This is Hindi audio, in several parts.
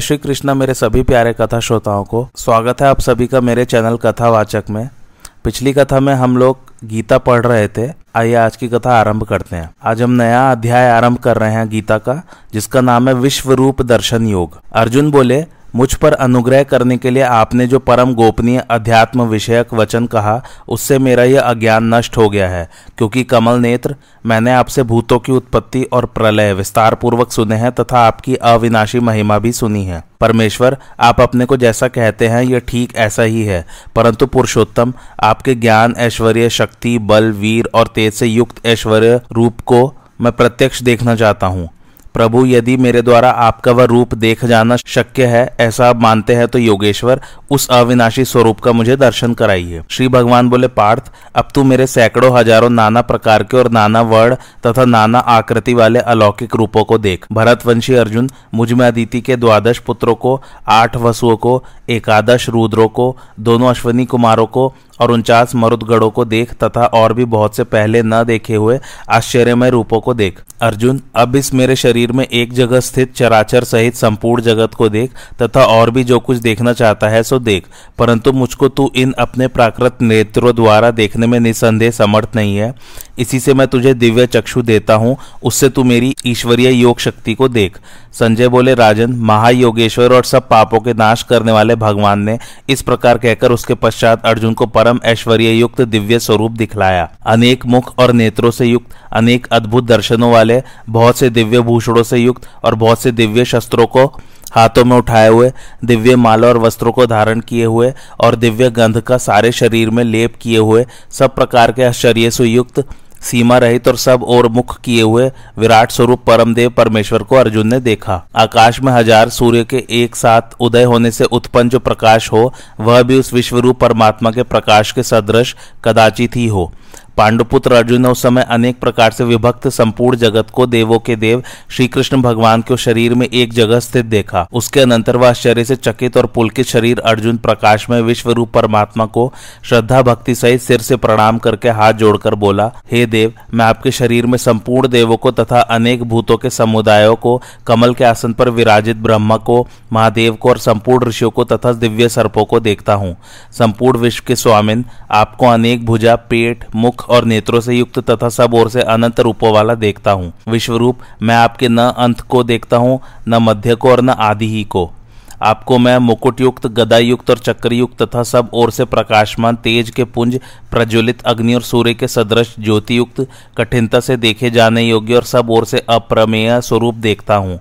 श्री कृष्णा मेरे सभी प्यारे कथा श्रोताओं को स्वागत है आप सभी का मेरे चैनल कथावाचक में। पिछली कथा में हम लोग गीता पढ़ रहे थे। आइए आज की कथा आरंभ करते हैं। आज हम नया अध्याय आरंभ कर रहे हैं गीता का, जिसका नाम है विश्व रूप दर्शन योग। अर्जुन बोले मुझ पर अनुग्रह करने के लिए आपने जो परम गोपनीय अध्यात्म विषयक वचन कहा, उससे मेरा यह अज्ञान नष्ट हो गया है, क्योंकि कमल नेत्र मैंने आपसे भूतों की उत्पत्ति और प्रलय विस्तार पूर्वक सुने हैं तथा आपकी अविनाशी महिमा भी सुनी है। परमेश्वर, आप अपने को जैसा कहते हैं, यह ठीक ऐसा ही है, परंतु पुरुषोत्तम, आपके ज्ञान, ऐश्वर्य, शक्ति, बल, वीर और तेज से युक्त ऐश्वर्य रूप को मैं प्रत्यक्ष देखना चाहता हूँ। प्रभु, यदि मेरे द्वारा आपका वह रूप देख जाना शक्य है, ऐसा आप मानते हैं तो योगेश्वर, उस अविनाशी स्वरूप का मुझे दर्शन कराइए। श्री भगवान बोले, पार्थ, अब तू मेरे सैकड़ों हज़ारों नाना प्रकार के और नाना वर्ण तथा नाना आकृति वाले अलौकिक रूपों को देख। भरतवंशी अर्जुन, मुझमें अदिति के द्वादश पुत्रों को, आठ वसुओं को, एकादश रुद्रों को, दोनों अश्वनी कुमारों को और उनचास मरुदगढ़ों को देख तथा और भी बहुत से पहले न देखे हुए आश्चर्यमय रूपों को देख। अर्जुन, अब इस मेरे शरीर में एक जगह स्थित चराचर सहित संपूर्ण जगत को देख तथा और भी जो कुछ देखना चाहता है सो देख, परंतु मुझको तू इन अपने प्राकृत नेत्रों द्वारा देखने में निसंदेह समर्थ नहीं है। इसी से मैं तुझे दिव्य चक्षु देता हूँ, उससे तू मेरी ईश्वरीय योग शक्ति को देख। संजय बोले, राजन, महायोगेश्वर और सब पापों के नाश करने वाले भगवान ने इस प्रकार कहकर उसके पश्चात अर्जुन को परम ऐश्वर्य युक्त दिव्य स्वरूप दिखलाया। अनेक मुख और नेत्रों से युक्त, अनेक अद्भुत दर्शनों वाले, बहुत से दिव्य भूषणों से युक्त और बहुत से दिव्य शस्त्रों को हाथों में उठाए हुए, दिव्य माल और वस्त्रों को धारण किए हुए और दिव्य गंध का सारे शरीर में लेप किए हुए, सब प्रकार के आश्चर्य से युक्त सीमा रहित और सब और मुख किए हुए विराट स्वरूप परमदेव परमेश्वर को अर्जुन ने देखा। आकाश में हज़ार सूर्य के एक साथ उदय होने से उत्पन्न जो प्रकाश हो, वह भी उस विश्वरूप परमात्मा के प्रकाश के सदृश कदाचित ही हो। पांडुपुत्र अर्जुन उस समय अनेक प्रकार से विभक्त संपूर्ण जगत को, देवों के देव श्री कृष्ण भगवान के शरीर में एक जगह स्थित देखा। उसके अनंतर वह आश्चर्य से चकित और पुलकित शरीर अर्जुन प्रकाश में विश्व रूप परमात्मा को श्रद्धा भक्ति सहित सिर से प्रणाम करके हाथ जोड़कर बोला, हे देव, मैं आपके शरीर में संपूर्ण देवों को तथा अनेक भूतों के समुदायों को, कमल के आसन पर विराजित ब्रह्मा को, महादेव को और संपूर्ण ऋषियों को तथा दिव्य सर्पों को देखता हूँ। संपूर्ण विश्व के स्वामिन, आपको अनेक भुजा, पेट, मुख और नेत्रों से युक्त तथा सब ओर से अनंत रूपों वाला देखता हूँ। विश्वरूप, मैं आपके न अंत को देखता हूँ, न मध्य को और न आदि ही को। आपको मैं मुकुट युक्त गदा युक्त और चक्र युक्त तथा सब ओर से प्रकाशमान, तेज के पुंज, प्रज्वलित अग्नि और सूर्य के सदृश ज्योति युक्त कठिनता से देखे जाने योग्य और सब ओर से अप्रमेय स्वरूप देखता हूँ।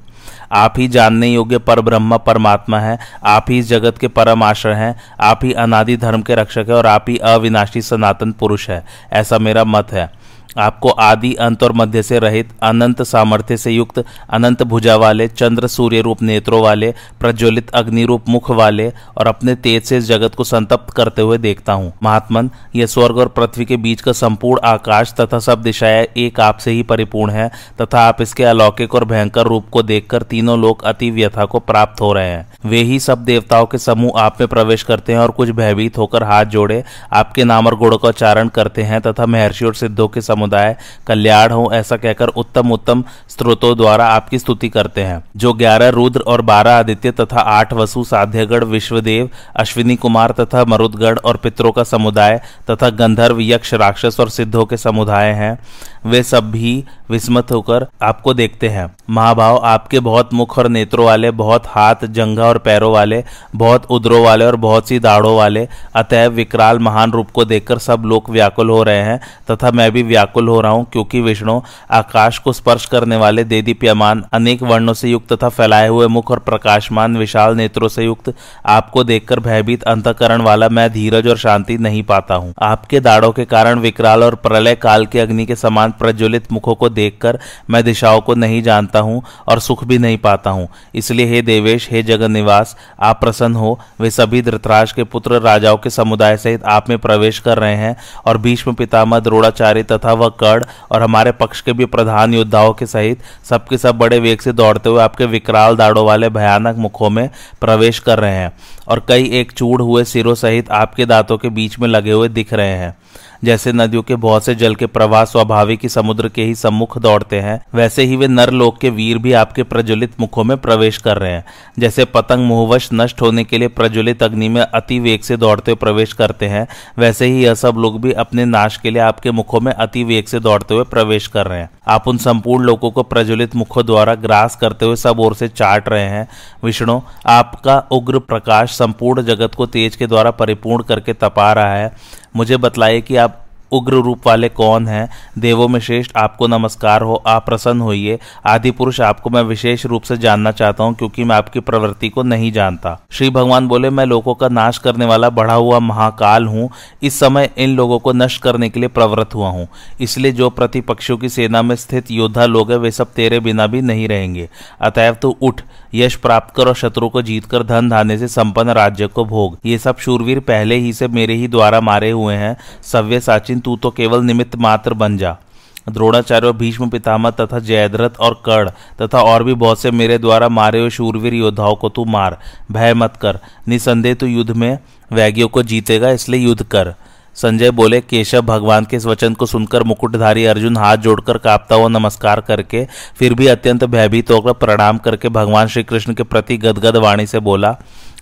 आप ही जानने योग्य पर ब्रह्म परमात्मा है, आप ही जगत के परम आश्रय हैं, आप ही अनादि धर्म के रक्षक है और आप ही अविनाशी सनातन पुरुष है। ऐसा मेरा मत है। आपको आदि अंत और मध्य से रहित, अनंत सामर्थ्य से युक्त, अनंत भुजा वाले, चंद्र, सूर्य रूप नेत्रों वाले, प्रज्वलित अग्नि रूप मुख वाले और अपने तेज से जगत को संतप्त करते हुए देखता हूँ। महात्मन, यह स्वर्ग और पृथ्वी के बीच का संपूर्ण आकाश तथा सब दिशाएँ एक आपसे ही परिपूर्ण है, तथा आप इसके अलौकिक और भयंकर रूप को देखकर तीनों लोग अति व्यथा को प्राप्त हो रहे हैं। वे ही सब देवताओं के समूह आप में प्रवेश करते हैं और कुछ भयभीत होकर हाथ जोड़े आपके नाम और गुणों का उच्चारण करते हैं तथा महर्षि और सिद्धों के समूह समुदाय, कल्याण हो ऐसा कहकर उत्तम उत्तम स्त्रोतों द्वारा आपकी स्तुति करते हैं। जो ग्यारह रुद्र और बारह आदित्य तथा आठ वसु साध्यगढ़ विश्वदेव, अश्विनी कुमार तथा मरुदगढ़ और पितरों का समुदाय तथा गंधर्व, यक्ष, राक्षस और सिद्धों के समुदाय हैं, वे सब भी विस्मत होकर आपको देखते हैं। महाभाव आपके बहुत मुख और नेत्रों वाले, बहुत हाथ, जंघा और पैरों वाले, बहुत उदरों वाले और बहुत सी दाढ़ों वाले, अतएव विकराल महान रूप को देखकर सब लोग व्याकुल हो रहे हैं तथा मैं भी व्याकुल हो रहा हूँ, क्योंकि विष्णु आकाश को स्पर्श करने वाले देदीप्यमान अनेक वर्णों से युक्त तथा फैलाए हुए मुख और प्रकाशमान विशाल नेत्रों से युक्त आपको देखकर भयभीत अंतकरण वाला मैं धीरज और शांति नहीं पाता हूँ। आपके दाढ़ों के कारण विकराल और प्रलय काल के अग्नि के समान प्रज्वलित मुखों को देखकर मैं दिशाओं को नहीं जानता हूँ और सुख भी नहीं पाता हूँ। इसलिए हे देवेश, हे जगन निवास आप प्रसन्न हो। वे सभी धृतराज के पुत्र राजाओं के समुदाय सहित आप में प्रवेश कर रहे हैं और भीष्म पितामह द्रोणाचार्य तथा वह कर्ण और हमारे पक्ष के भी प्रधान योद्धाओं के सहित सबके सब बड़े वेग से दौड़ते हुए आपके विकराल दाड़ों वाले भयानक मुखों में प्रवेश कर रहे हैं और कई एक चूड़ हुए सिरों सहित आपके दांतों के बीच में लगे हुए दिख रहे हैं। जैसे नदियों के बहुत से जल के प्रवाह स्वाभाविक ही समुद्र के ही सम्मुख दौड़ते हैं, वैसे ही वे नर लोक के वीर भी आपके प्रज्वलित मुखों में प्रवेश कर रहे हैं। जैसे पतंग मुहवश नष्ट होने के लिए प्रज्वलित अग्नि में अति वेग से दौड़ते हुए प्रवेश करते हैं, वैसे ही यह सब लोग भी अपने नाश के लिए आपके मुखों में अति वेग से दौड़ते हुए प्रवेश कर रहे हैं। आप उन संपूर्ण लोगों को प्रज्वलित मुखों द्वारा ग्रास करते हुए सब ओर से चाट रहे हैं। विष्णु, आपका उग्र प्रकाश संपूर्ण जगत को तेज के द्वारा परिपूर्ण करके तपा रहा है। मुझे बतलाइए कि आप उग्र रूप वाले कौन हैं? देवों में श्रेष्ठ आपको नमस्कार हो, आप प्रसन्न होइए। आदि पुरुष आपको मैं विशेष रूप से जानना चाहता हूँ, क्योंकि मैं आपकी प्रवृत्ति को नहीं जानता। श्री भगवान बोले, मैं लोगों का नाश करने वाला बढ़ा हुआ महाकाल हूँ। इस समय इन लोगों को नष्ट करने के लिए प्रवृत्त हुआ हूँ। इसलिए जो प्रतिपक्षियों की सेना में स्थित योद्धा लोग हैं, वे सब तेरे बिना भी नहीं रहेंगे। अतएव तो उठ, यश प्राप्त कर और शत्रु को जीतकर धन धाने से संपन्न राज्य को भोग। ये सब शूरवीर पहले ही से मेरे ही द्वारा मारे हुए हैं। सव्य साचिन तू तो केवल निमित्त मात्र बन जा। द्रोणाचार्य भीष्म पितामह तथा जयद्रथ और कर्ण तथा और भी बहुत से मेरे द्वारा मारे हुए शूरवीर योद्धाओं को तू मार। भय मत कर। निसंदेह तू युद्ध में वैज्ञों को जीतेगा, इसलिए युद्ध कर। संजय बोले, केशव, भगवान के इस वचन को सुनकर मुकुटधारी अर्जुन हाथ जोड़कर कांपता हुआ नमस्कार करके, फिर भी अत्यंत भयभीत होकर प्रणाम करके भगवान श्री कृष्ण के प्रति गदगद वाणी से बोला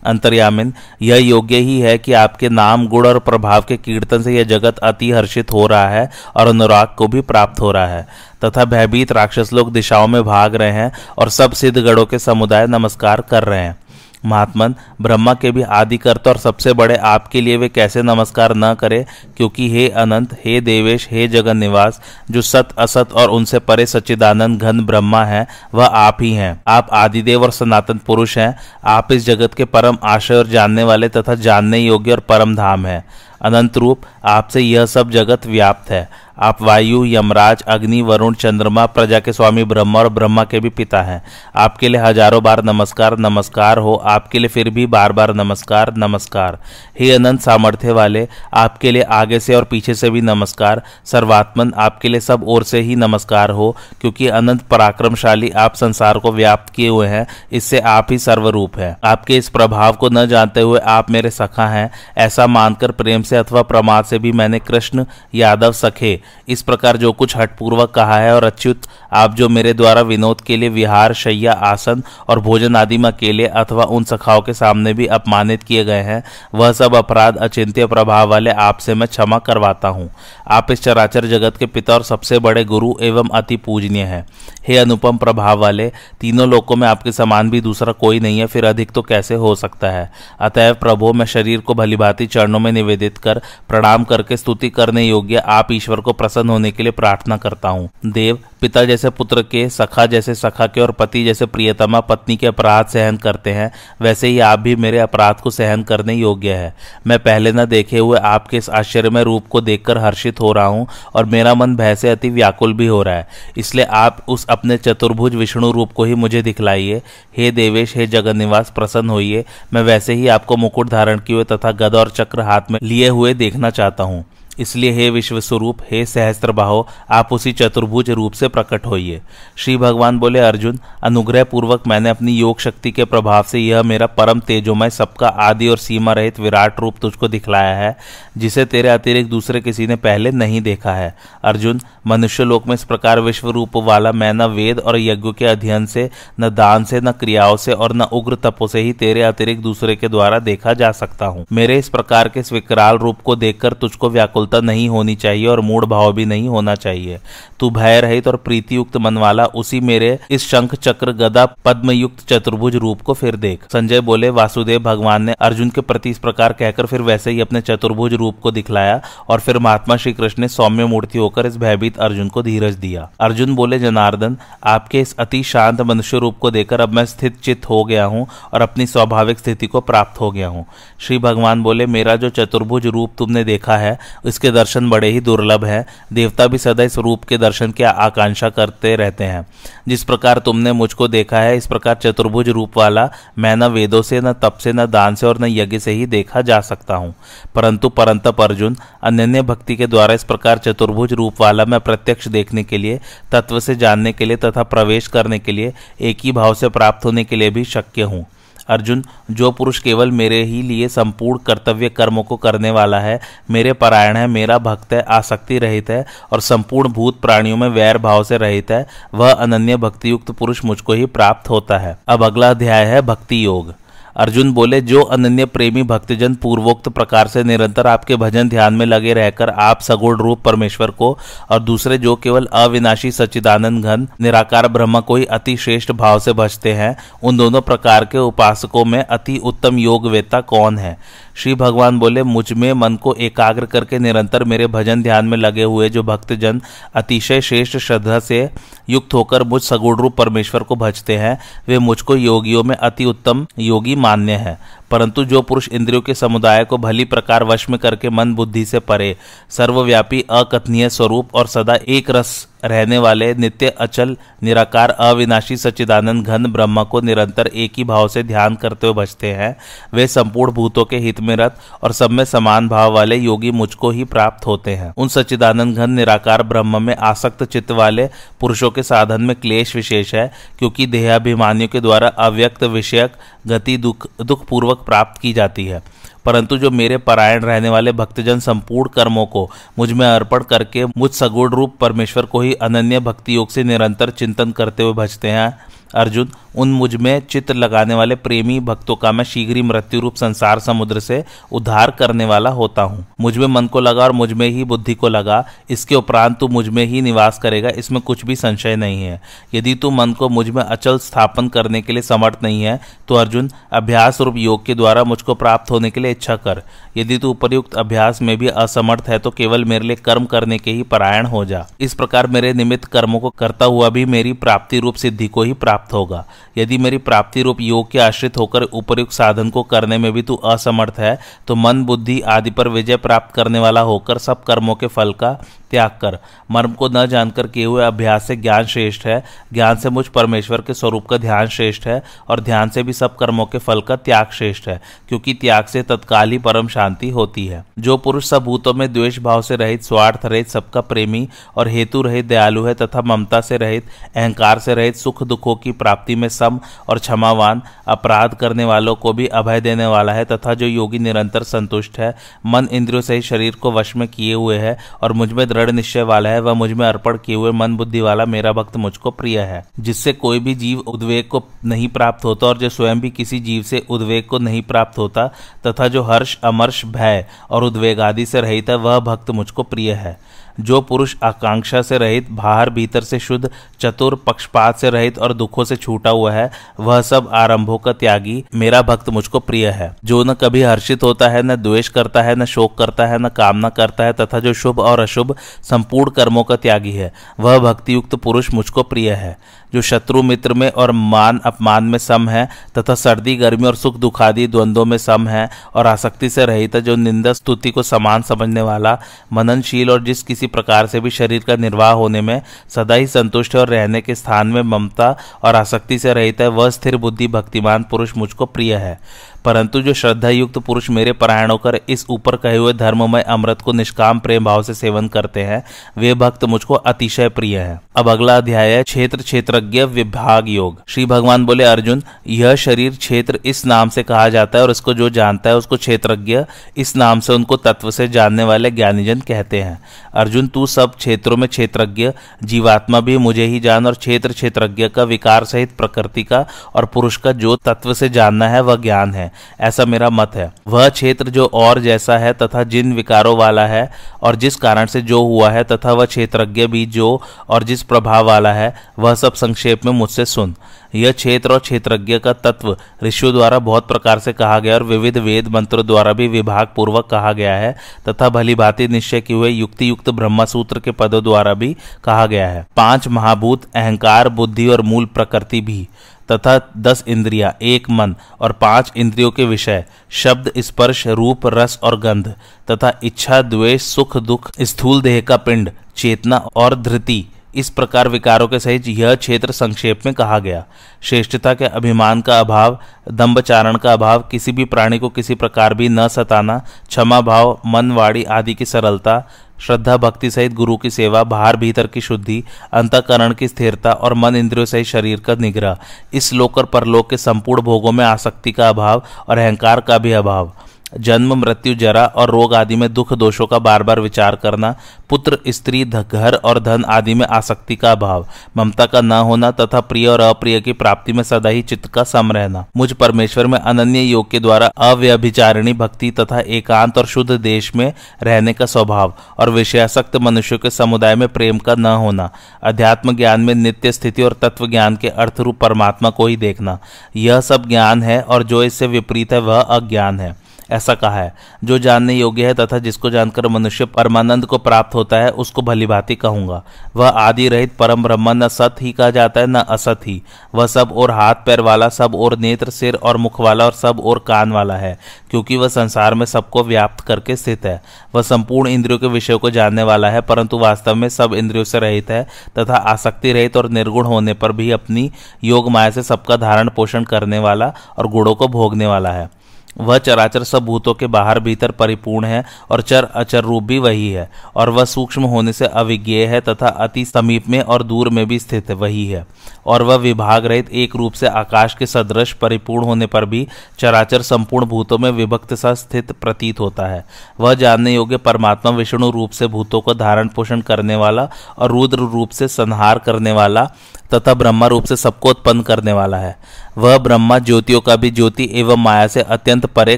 अंतर्यामिन। यह योग्य ही है कि आपके नाम, गुण और प्रभाव के कीर्तन से यह जगत अति हर्षित हो रहा है और अनुराग को भी प्राप्त हो रहा है। तथा भयभीत राक्षस लोग दिशाओं में भाग रहे हैं और सब सिद्धगढ़ों के समुदाय नमस्कार कर रहे हैं। महात्मन, ब्रह्मा के भी आदि कर्ता और सबसे बड़े आपके लिए वे कैसे नमस्कार न करे, क्योंकि हे अनंत, हे देवेश, हे जगन निवास, जो सत, असत और उनसे परे सच्चिदानंद, घन ब्रह्मा है, वह आप ही हैं। आप आदिदेव और सनातन पुरुष हैं। आप इस जगत के परम आशय और जानने वाले तथा जानने योग्य और परम धाम है। अनंत रूप, आपसे यह सब जगत व्याप्त है। आप वायु, यमराज, अग्नि, वरुण, चंद्रमा, प्रजा के स्वामी, ब्रह्मा और ब्रह्मा के भी पिता हैं। आपके लिए हज़ारों बार नमस्कार नमस्कार हो। आपके लिए फिर भी बार बार नमस्कार नमस्कार। हे अनंत सामर्थ्य वाले, आपके लिए आगे से और पीछे से भी नमस्कार। सर्वात्मन, आपके लिए सब ओर से ही नमस्कार हो, क्योंकि अनंत पराक्रमशाली आप संसार को व्याप्त किए हुए हैं, इससे आप ही सर्वरूप है। आपके इस प्रभाव को न जानते हुए आप मेरे सखा हैं। ऐसा मानकर प्रेम से अथवा प्रमाद से भी मैंने कृष्ण, यादव, सखे इस प्रकार जो कुछ हटपूर्वक कहा है और अच्युत, आप जो मेरे द्वारा विनोद के लिए विहार, शैया, आसन और भोजन आदि में अकेले अथवा उन सखाओं के सामने भी अपमानित किए गए हैं, वह सब अपराध, अचिंत्य प्रभाव वाले आपसे मैं क्षमा करवाता हूँ। आप इस चराचर जगत के पिता और सबसे बड़े गुरु एवं अति पूजनीय है। हे अनुपम प्रभाव वाले, तीनों लोकों में आपके समान भी दूसरा कोई नहीं है, फिर अधिक तो कैसे हो सकता है? अतएव प्रभो, मैं शरीर को भलीभांति चरणों में निवेदित कर, प्रणाम करके स्तुति करने योग्य आप ईश्वर को प्रसन्न होने के लिए प्रार्थना करता हूँ। देव, पिता जैसे पुत्र के, सखा जैसे सखा के और पति जैसे प्रियतमा पत्नी के अपराध सहन करते हैं, वैसे ही आप भी मेरे अपराध को सहन करने योग्य है। मैं पहले न देखे हुए आपके इस आश्चर्यमय रूप को देखकर हर्षित हो रहा हूँ और मेरा मन भय से अति व्याकुल भी हो रहा है। इसलिए आप उस अपने चतुर्भुज विष्णु रूप को ही मुझे दिखलाइए। हे देवेश, हे जगन निवास प्रसन्न होइए। मैं वैसे ही आपको मुकुट धारण किए तथा गद और चक्र हाथ में लिए हुए देखना चाहता हूँ। इसलिए हे विश्व स्वरूप हे सहस्त्र बाहो आप उसी चतुर्भुज रूप से प्रकट होइए। श्री भगवान बोले, अर्जुन अनुग्रह पूर्वक मैंने अपनी योग शक्ति के प्रभाव से यह मेरा परम तेजोमय, सबका आदि और सीमा रहित विराट रूप तुझको दिखलाया है, जिसे तेरे अतिरिक्त दूसरे किसी ने पहले नहीं देखा है। अर्जुन मनुष्य लोक में इस प्रकार विश्व रूप वाला मैं न वेद और यज्ञों के अध्ययन से, न दान से, न क्रियाओं से और न उग्र तपो से ही तेरे अतिरिक्त दूसरे के द्वारा देखा जा सकता हूँ। मेरे इस प्रकार के विकराल रूप को देखकर तुझको व्याकुल व्याकुलता नहीं होनी चाहिए और मूड भाव भी नहीं होना चाहिए। तू भय रहित और प्रीति युक्त मन वाला उसी मेरे इस शंख चक्र गदा पद्म युक्त चतुर्भुज रूप को फिर देख। संजय बोले, वासुदेव, भगवान ने अर्जुन के प्रति इस प्रकार कहकर फिर वैसे ही अपने चतुर्भुज रूप को दिखलाया और फिर महात्मा श्री कृष्ण ने सौम्य मूर्ति होकर इस भयभीत अर्जुन को धीरज दिया। अर्जुन बोले, जनार्दन, आपके इस अति शांत मनुष्य रूप को देखकर अब मैं स्थित चित हो गया हूँ और अपनी स्वाभाविक स्थिति को प्राप्त हो गया हूँ। श्री भगवान बोले, मेरा जो चतुर्भुज रूप तुमने देखा है इसके दर्शन बड़े ही दुर्लभ है। देवता भी सदा इस रूप के दर्शन की आकांक्षा करते रहते हैं। जिस प्रकार तुमने मुझको देखा है, इस प्रकार चतुर्भुज रूप वाला मैं न वेदों से, न तप से, न दान से और न यज्ञ से ही देखा जा सकता हूँ। परंतु परंतप अर्जुन अन्य भक्ति के द्वारा इस प्रकार चतुर्भुज रूप वाला मैं प्रत्यक्ष देखने के लिए, तत्व से जानने के लिए तथा प्रवेश करने के लिए, एक ही भाव से प्राप्त होने के लिए भी शक्य हूँ। अर्जुन, जो पुरुष केवल मेरे ही लिए संपूर्ण कर्तव्य कर्मों को करने वाला है, मेरे परायण है, मेरा भक्त है, आसक्ति रहित है और संपूर्ण भूत प्राणियों में वैर भाव से रहित है, वह अनन्य भक्तियुक्त पुरुष मुझको ही प्राप्त होता है। अब अगला अध्याय है भक्ति योग। अर्जुन बोले, जो अनन्य प्रेमी भक्तजन पूर्वोक्त प्रकार से निरंतर आपके भजन ध्यान में लगे रहकर आप सगुण रूप परमेश्वर को और दूसरे जो केवल अविनाशी सच्चिदानंद घन, निराकार ब्रह्म को ही अति श्रेष्ठ भाव से भजते हैं, उन दोनों प्रकार के उपासकों में अति उत्तम योग वेता कौन है? श्री भगवान बोले, मुझमें मन को एकाग्र करके निरंतर मेरे भजन ध्यान में लगे हुए जो भक्तजन अतिशय श्रेष्ठ श्रद्धा से युक्त होकर मुझ सगुण रूप परमेश्वर को भजते हैं, वे मुझको योगियों में अति उत्तम योगी मान्य है। परंतु जो पुरुष इंद्रियों के समुदाय को भली प्रकार वश में करके मन बुद्धि से परे, सर्वव्यापी अकथनीय स्वरूप और सदा एक रस रहने वाले नित्य, अचल, निराकार, अविनाशी सच्चिदानंद घन ब्रह्म को निरंतर एक ही भाव से ध्यान करते हुए बचते हैं, वे संपूर्ण भूतों के हित में रत और सब में समान भाव वाले योगी मुझको ही प्राप्त होते हैं। उन सच्चिदानंद घन निराकार ब्रह्म में आसक्त चित्त वाले पुरुषों के साधन में क्लेश विशेष है, क्योंकि देहाभिमानियों के द्वारा अव्यक्त विषयक गति, दुख, दुखपूर्वक प्राप्त की जाती है। परंतु जो मेरे परायण रहने वाले भक्तजन संपूर्ण कर्मों को मुझमें अर्पण करके मुझ सगुण रूप परमेश्वर को ही अनन्य भक्ति योग से निरंतर चिंतन करते हुए भजते हैं, अर्जुन उन मुझमें चित्त लगाने वाले प्रेमी भक्तों का मैं शीघ्र ही मृत्यु रूप संसार समुद्र से उद्धार करने वाला होता हूँ। मुझमें मन को लगा और मुझमें ही बुद्धि को लगा। इसके उपरांत तू मुझमें ही निवास करेगा। इसमें कुछ भी संशय नहीं है। यदि तू मन को मुझमें अचल स्थापन करने के लिए समर्थ नहीं है तो अर्जुन, अभ्यास रूप योग के द्वारा मुझको प्राप्त होने के लिए इच्छा कर। यदि तू उपयुक्त अभ्यास में भी असमर्थ है तो केवल मेरे लिए कर्म करने के ही परायण हो जा। इस प्रकार मेरे निमित्त कर्मों को करता हुआ भी मेरी प्राप्ति रूप सिद्धि को ही प्राप्त होगा। यदि मेरी प्राप्ति रूप योग के आश्रित होकर उपयुक्त साधन को करने में भी तू असमर्थ है तो मन, बुद्धि आदि पर विजय प्राप्त करने वाला होकर सब कर्मों के फल का त्याग कर। मर्म को न जानकर किए हुए अभ्यास से ज्ञान श्रेष्ठ है। ज्ञान से मुझ परमेश्वर के स्वरूप का ध्यान श्रेष्ठ है और ध्यान से भी सब कर्मों के फल का त्याग श्रेष्ठ है, क्योंकि त्याग से तत्काल ही परम शांति होती है। जो पुरुष सब भूतों में द्वेष भाव से रहित, स्वार्थ रहित, सबका प्रेमी और हेतु रहित, दयालु है तथा ममता से रहित, अहंकार से रहित, सुख दुखों की प्राप्ति में सम और क्षमावान, अपराध करने वालों को भी अभय देने वाला है तथा जो योगी निरंतर संतुष्ट है, मन इंद्रियों सहित शरीर को वश में किए हुए है और मुझमें दृढ़ निश्चय वाला है, वह मुझमें अर्पण किए हुए मन बुद्धि वाला मेरा भक्त मुझको प्रिय है, जिससे कोई भी जीव उद्वेग को नहीं प्राप्त होता और जो स्वयं भी किसी जीव से उद्वेग को नहीं प्राप्त होता, तथा जो हर्ष, अमर्ष, भय और उद्वेग आदि से रहित है, वह भक्त मुझको प्रिय है। जो पुरुष आकांक्षा से रहित, बाहर भीतर से शुद्ध, चतुर, पक्षपात से रहित और दुखों से छूटा हुआ है, वह सब आरंभों का त्यागी, मेरा भक्त मुझको प्रिय है। जो न कभी हर्षित होता है, न द्वेष करता है, न शोक करता है, न कामना करता है, तथा जो शुभ और अशुभ, संपूर्ण कर्मों का त्यागी है, वह भक्तियुक्त पुरुष मुझको प्रिय है। जो शत्रु मित्र में और मान, अपमान में सम है, तथा सर्दी, गर्मी और सुख दुखादि द्वंद्व में सम है और आसक्ति से रहित जो निंदा स्तुति को समान समझने वाला, मननशील और जिस किसी प्रकार से भी शरीर का निर्वाह होने में सदा ही संतुष्ट और रहने के स्थान में ममता और आसक्ति से रहित है, वह स्थिर बुद्धि भक्तिमान पुरुष मुझको प्रिय है। परंतु जो श्रद्धा युक्त पुरुष मेरे परायण होकर इस ऊपर कहे हुए धर्ममय अमृत को निष्काम प्रेम भाव से सेवन करते हैं, वे भक्त मुझको अतिशय प्रिय है। अब अगला अध्याय है, क्षेत्र क्षेत्रज्ञ विभाग योग। श्री भगवान बोले, अर्जुन, यह शरीर क्षेत्र इस नाम से कहा जाता है और इसको जो जानता है उसको क्षेत्रज्ञ इस नाम से उनको तत्व से जानने वाले ज्ञानीजन कहते हैं। अर्जुन, तू सब क्षेत्रों में क्षेत्रज्ञ, जीवात्मा भी मुझे ही जान और क्षेत्र क्षेत्रज्ञ का विकार सहित प्रकृति का और पुरुष का जो तत्व से जानना है वह ज्ञान है। ऐसा मेरा मत है। वह क्षेत्र जो और जैसा है तथा जिन विकारों वाला है और जिस कारण से जो हुआ है तथा वह क्षेत्रज्ञ भी जो और जिस प्रभाव वाला है, वह सब संक्षेप में मुझसे सुन। यह क्षेत्र और क्षेत्रज्ञ का तत्व ऋषियों द्वारा बहुत प्रकार से कहा गया और विविध वेद मंत्रों द्वारा भी विभाग पूर्वक कहा गया है तथा भली भांति निश्चय किए हुए युक्ति युक्त ब्रह्मसूत्र के पदों द्वारा भी कहा गया है। पाँच महाभूत, अहंकार, बुद्धि और मूल प्रकृति भी। तथा दस इंद्रिया, एक मन और पाँच इंद्रियों के विषय, शब्द, स्पर्श, रूप, रस और गंध, तथा इच्छा, द्वेष, सुख, दुख, स्थूल देह का पिंड, चेतना और धृति। इस प्रकार विकारों के सहित यह क्षेत्र संक्षेप में कहा गया। श्रेष्ठता के अभिमान का अभाव दम्बचारण का अभाव, किसी भी प्राणी को किसी प्रकार भी न सताना, क्षमा भाव, मन वाणी आदि की सरलता, श्रद्धा भक्ति सहित गुरु की सेवा, बाहर भीतर की शुद्धि, अंतकरण की स्थिरता और मन इंद्रियों सहित शरीर का निग्रह, इस लोक और परलोक के संपूर्ण भोगों में आसक्ति का अभाव और अहंकार का भी अभाव। जन्म, मृत्यु, जरा और रोग आदि में दुख दोषों का बार बार विचार करना, पुत्र, स्त्री घर और धन आदि में आसक्ति का अभाव, ममता का न होना तथा प्रिय और अप्रिय की प्राप्ति में सदा ही चित्त का सम रहना। मुझ परमेश्वर में अनन्य योग के द्वारा अव्यभिचारिणी भक्ति तथा एकांत और शुद्ध देश में रहने का स्वभाव और विषयासक्त मनुष्यों के समुदाय में प्रेम का न होना, अध्यात्म ज्ञान में नित्य स्थिति और तत्व ज्ञान के अर्थ रूप परमात्मा को ही देखना। यह सब ज्ञान है और जो इससे विपरीत है वह अज्ञान है। ऐसा कहा है। जो जानने योग्य है तथा जिसको जानकर मनुष्य परमानंद को प्राप्त होता है, उसको भली भांति कहूँगा। वह आदि रहित परम ब्रह्म न सत ही कहा जाता है, न असत ही। वह सब और हाथ पैर वाला, सब और नेत्र, सिर और मुख वाला और सब और कान वाला है, क्योंकि वह संसार में सबको व्याप्त करके स्थित है। वह संपूर्ण इंद्रियों के विषयों को जानने वाला है, परंतु वास्तव में सब इंद्रियों से रहित है तथा आसक्ति रहित और निर्गुण होने पर भी अपनी योग माया से सबका धारण पोषण करने वाला और गुणों को भोगने वाला है। वह चराचर सब भूतों के बाहर भीतर परिपूर्ण है और चर अचर रूप भी वही है, और वह सूक्ष्म होने से अविज्ञेय है तथा अति समीप में और दूर में भी स्थित वही है। और वह विभाग रहित एक रूप से आकाश के सदृश परिपूर्ण होने पर भी चराचर संपूर्ण भूतों में विभक्त सा स्थित प्रतीत होता है। वह जानने योग्य परमात्मा विष्णु रूप से भूतों को धारण पोषण करने वाला और रुद्र रूप से संहार करने वाला तथा ब्रह्मा रूप से सबको उत्पन्न करने वाला है। वह ब्रह्मा ज्योतियों का भी ज्योति एवं माया से अत्यंत परे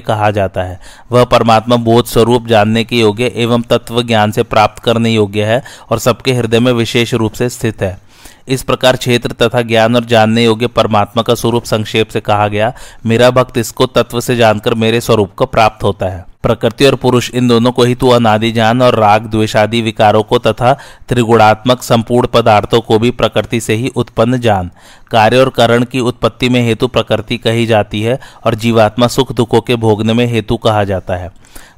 कहा जाता है। वह परमात्मा बोध स्वरूप जानने के योग्य एवं तत्व ज्ञान से प्राप्त करने योग्य है और सबके हृदय में विशेष रूप से स्थित है। इस प्रकार क्षेत्र तथा ज्ञान और जानने योग्य परमात्मा का स्वरूप संक्षेप से कहा गया, मेरा भक्त इसको तत्व से जानकर मेरे स्वरूप को प्राप्त होता है। प्रकृति और पुरुष, इन दोनों को ही तू अनादि जान और राग, द्वेषादि विकारों को तथा त्रिगुणात्मक संपूर्ण पदार्थों को भी प्रकृति से ही उत्पन्न जान कार्य और करण की उत्पत्ति में हेतु प्रकृति कही जाती है और जीवात्मा सुख दुखों के भोगने में हेतु कहा जाता है।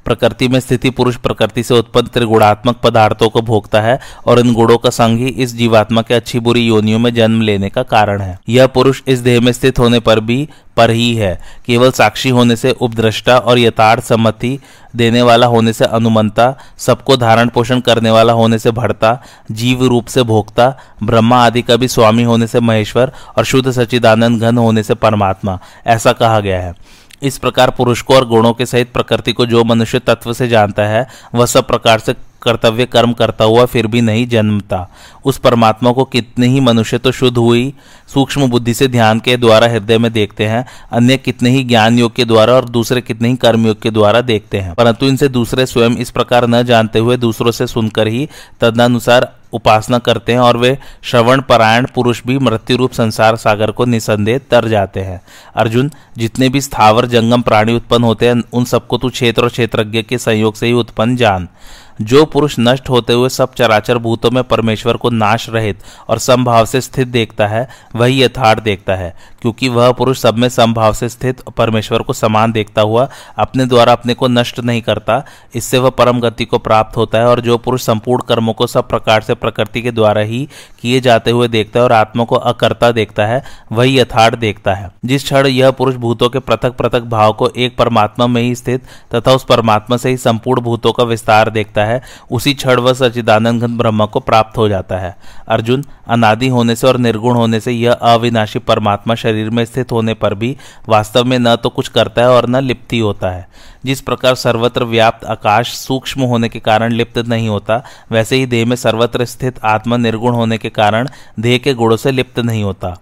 प्रकृति में स्थिति पुरुष प्रकृति से उत्पन्न त्रिगुणात्मक पदार्थों को भोगता है और इन गुणों का संग ही इस जीवात्मा के अच्छी बुरी योनियों में जन्म लेने का कारण है। यह पुरुष इस देह में स्थित होने पर भी पर ही है। केवल साक्षी होने से उपद्रष्टा और यथार्थ सम्मति देने वाला होने से अनुमंता, सबको धारण पोषण करने वाला होने से भरता, जीव रूप से भोक्ता, ब्रह्मा आदि का भी स्वामी होने से महेश्वर और शुद्ध सचिदानंद घन होने से परमात्मा, ऐसा कहा गया है। इस प्रकार पुरुष को और गुणों के सहित प्रकृति को जो मनुष्य तत्व से जानता है, वह सब प्रकार से कर्तव्य कर्म करता हुआ फिर भी नहीं जन्मता। उस परमात्मा को कितने ही मनुष्य तो शुद्ध हुई, सूक्ष्म बुद्धि से ध्यान के द्वारा हृदय में देखते हैं, अन्य कितने ही ज्ञान योग के द्वारा और दूसरे कितने ही कर्म योग के द्वारा देखते हैं। परंतु इनसे दूसरे स्वयं इस प्रकार न जानते हुए दूसरों से सुनकर ही तदनुसार उपासना करते हैं और वे श्रवण, परायण, पुरुष भी मृत्यु रूप संसार सागर को निसंदेह तर जाते हैं। अर्जुन, जितने भी स्थावर, जंगम प्राणी उत्पन्न होते हैं, उन सबको तू क्षेत्र और क्षेत्रज्ञ के संयोग से ही उत्पन्न जान। जो पुरुष नष्ट होते हुए सब चराचर भूतों में परमेश्वर को नाश रहित और संभाव से स्थित देखता है, वही यथार्थ देखता है, क्योंकि वह पुरुष सब में संभाव से स्थित परमेश्वर को समान देखता हुआ अपने द्वारा अपने को नष्ट नहीं करता, इससे वह परम गति को प्राप्त होता है और जो पुरुष संपूर्ण कर्मों को सब प्रकार से प्रकृति के द्वारा ही किए जाते हुए देखता है और आत्मा को अकर्ता देखता है, वही यथार्थ देखता है। जिस क्षण यह पुरुष भूतों के पृथक पृथक भाव को एक परमात्मा में ही स्थित तथा उस परमात्मा से ही संपूर्ण भूतों का विस्तार देखता है उसी क्षण वह सचिदानंद ब्रह्म को प्राप्त हो जाता है। अर्जुन, अनादि होने से और निर्गुण होने से यह अविनाशी परमात्मा शरीर में स्थित होने पर भी वास्तव में न तो कुछ करता है और न लिप्ति होता है। जिस प्रकार सर्वत्र व्याप्त आकाश सूक्ष्म होने के कारण लिप्त नहीं होता, वैसे ही देह में सर्वत्र स्थित आत्मा निर्गुण होने के कारण देह के गुणों से लिप्त नहीं होता।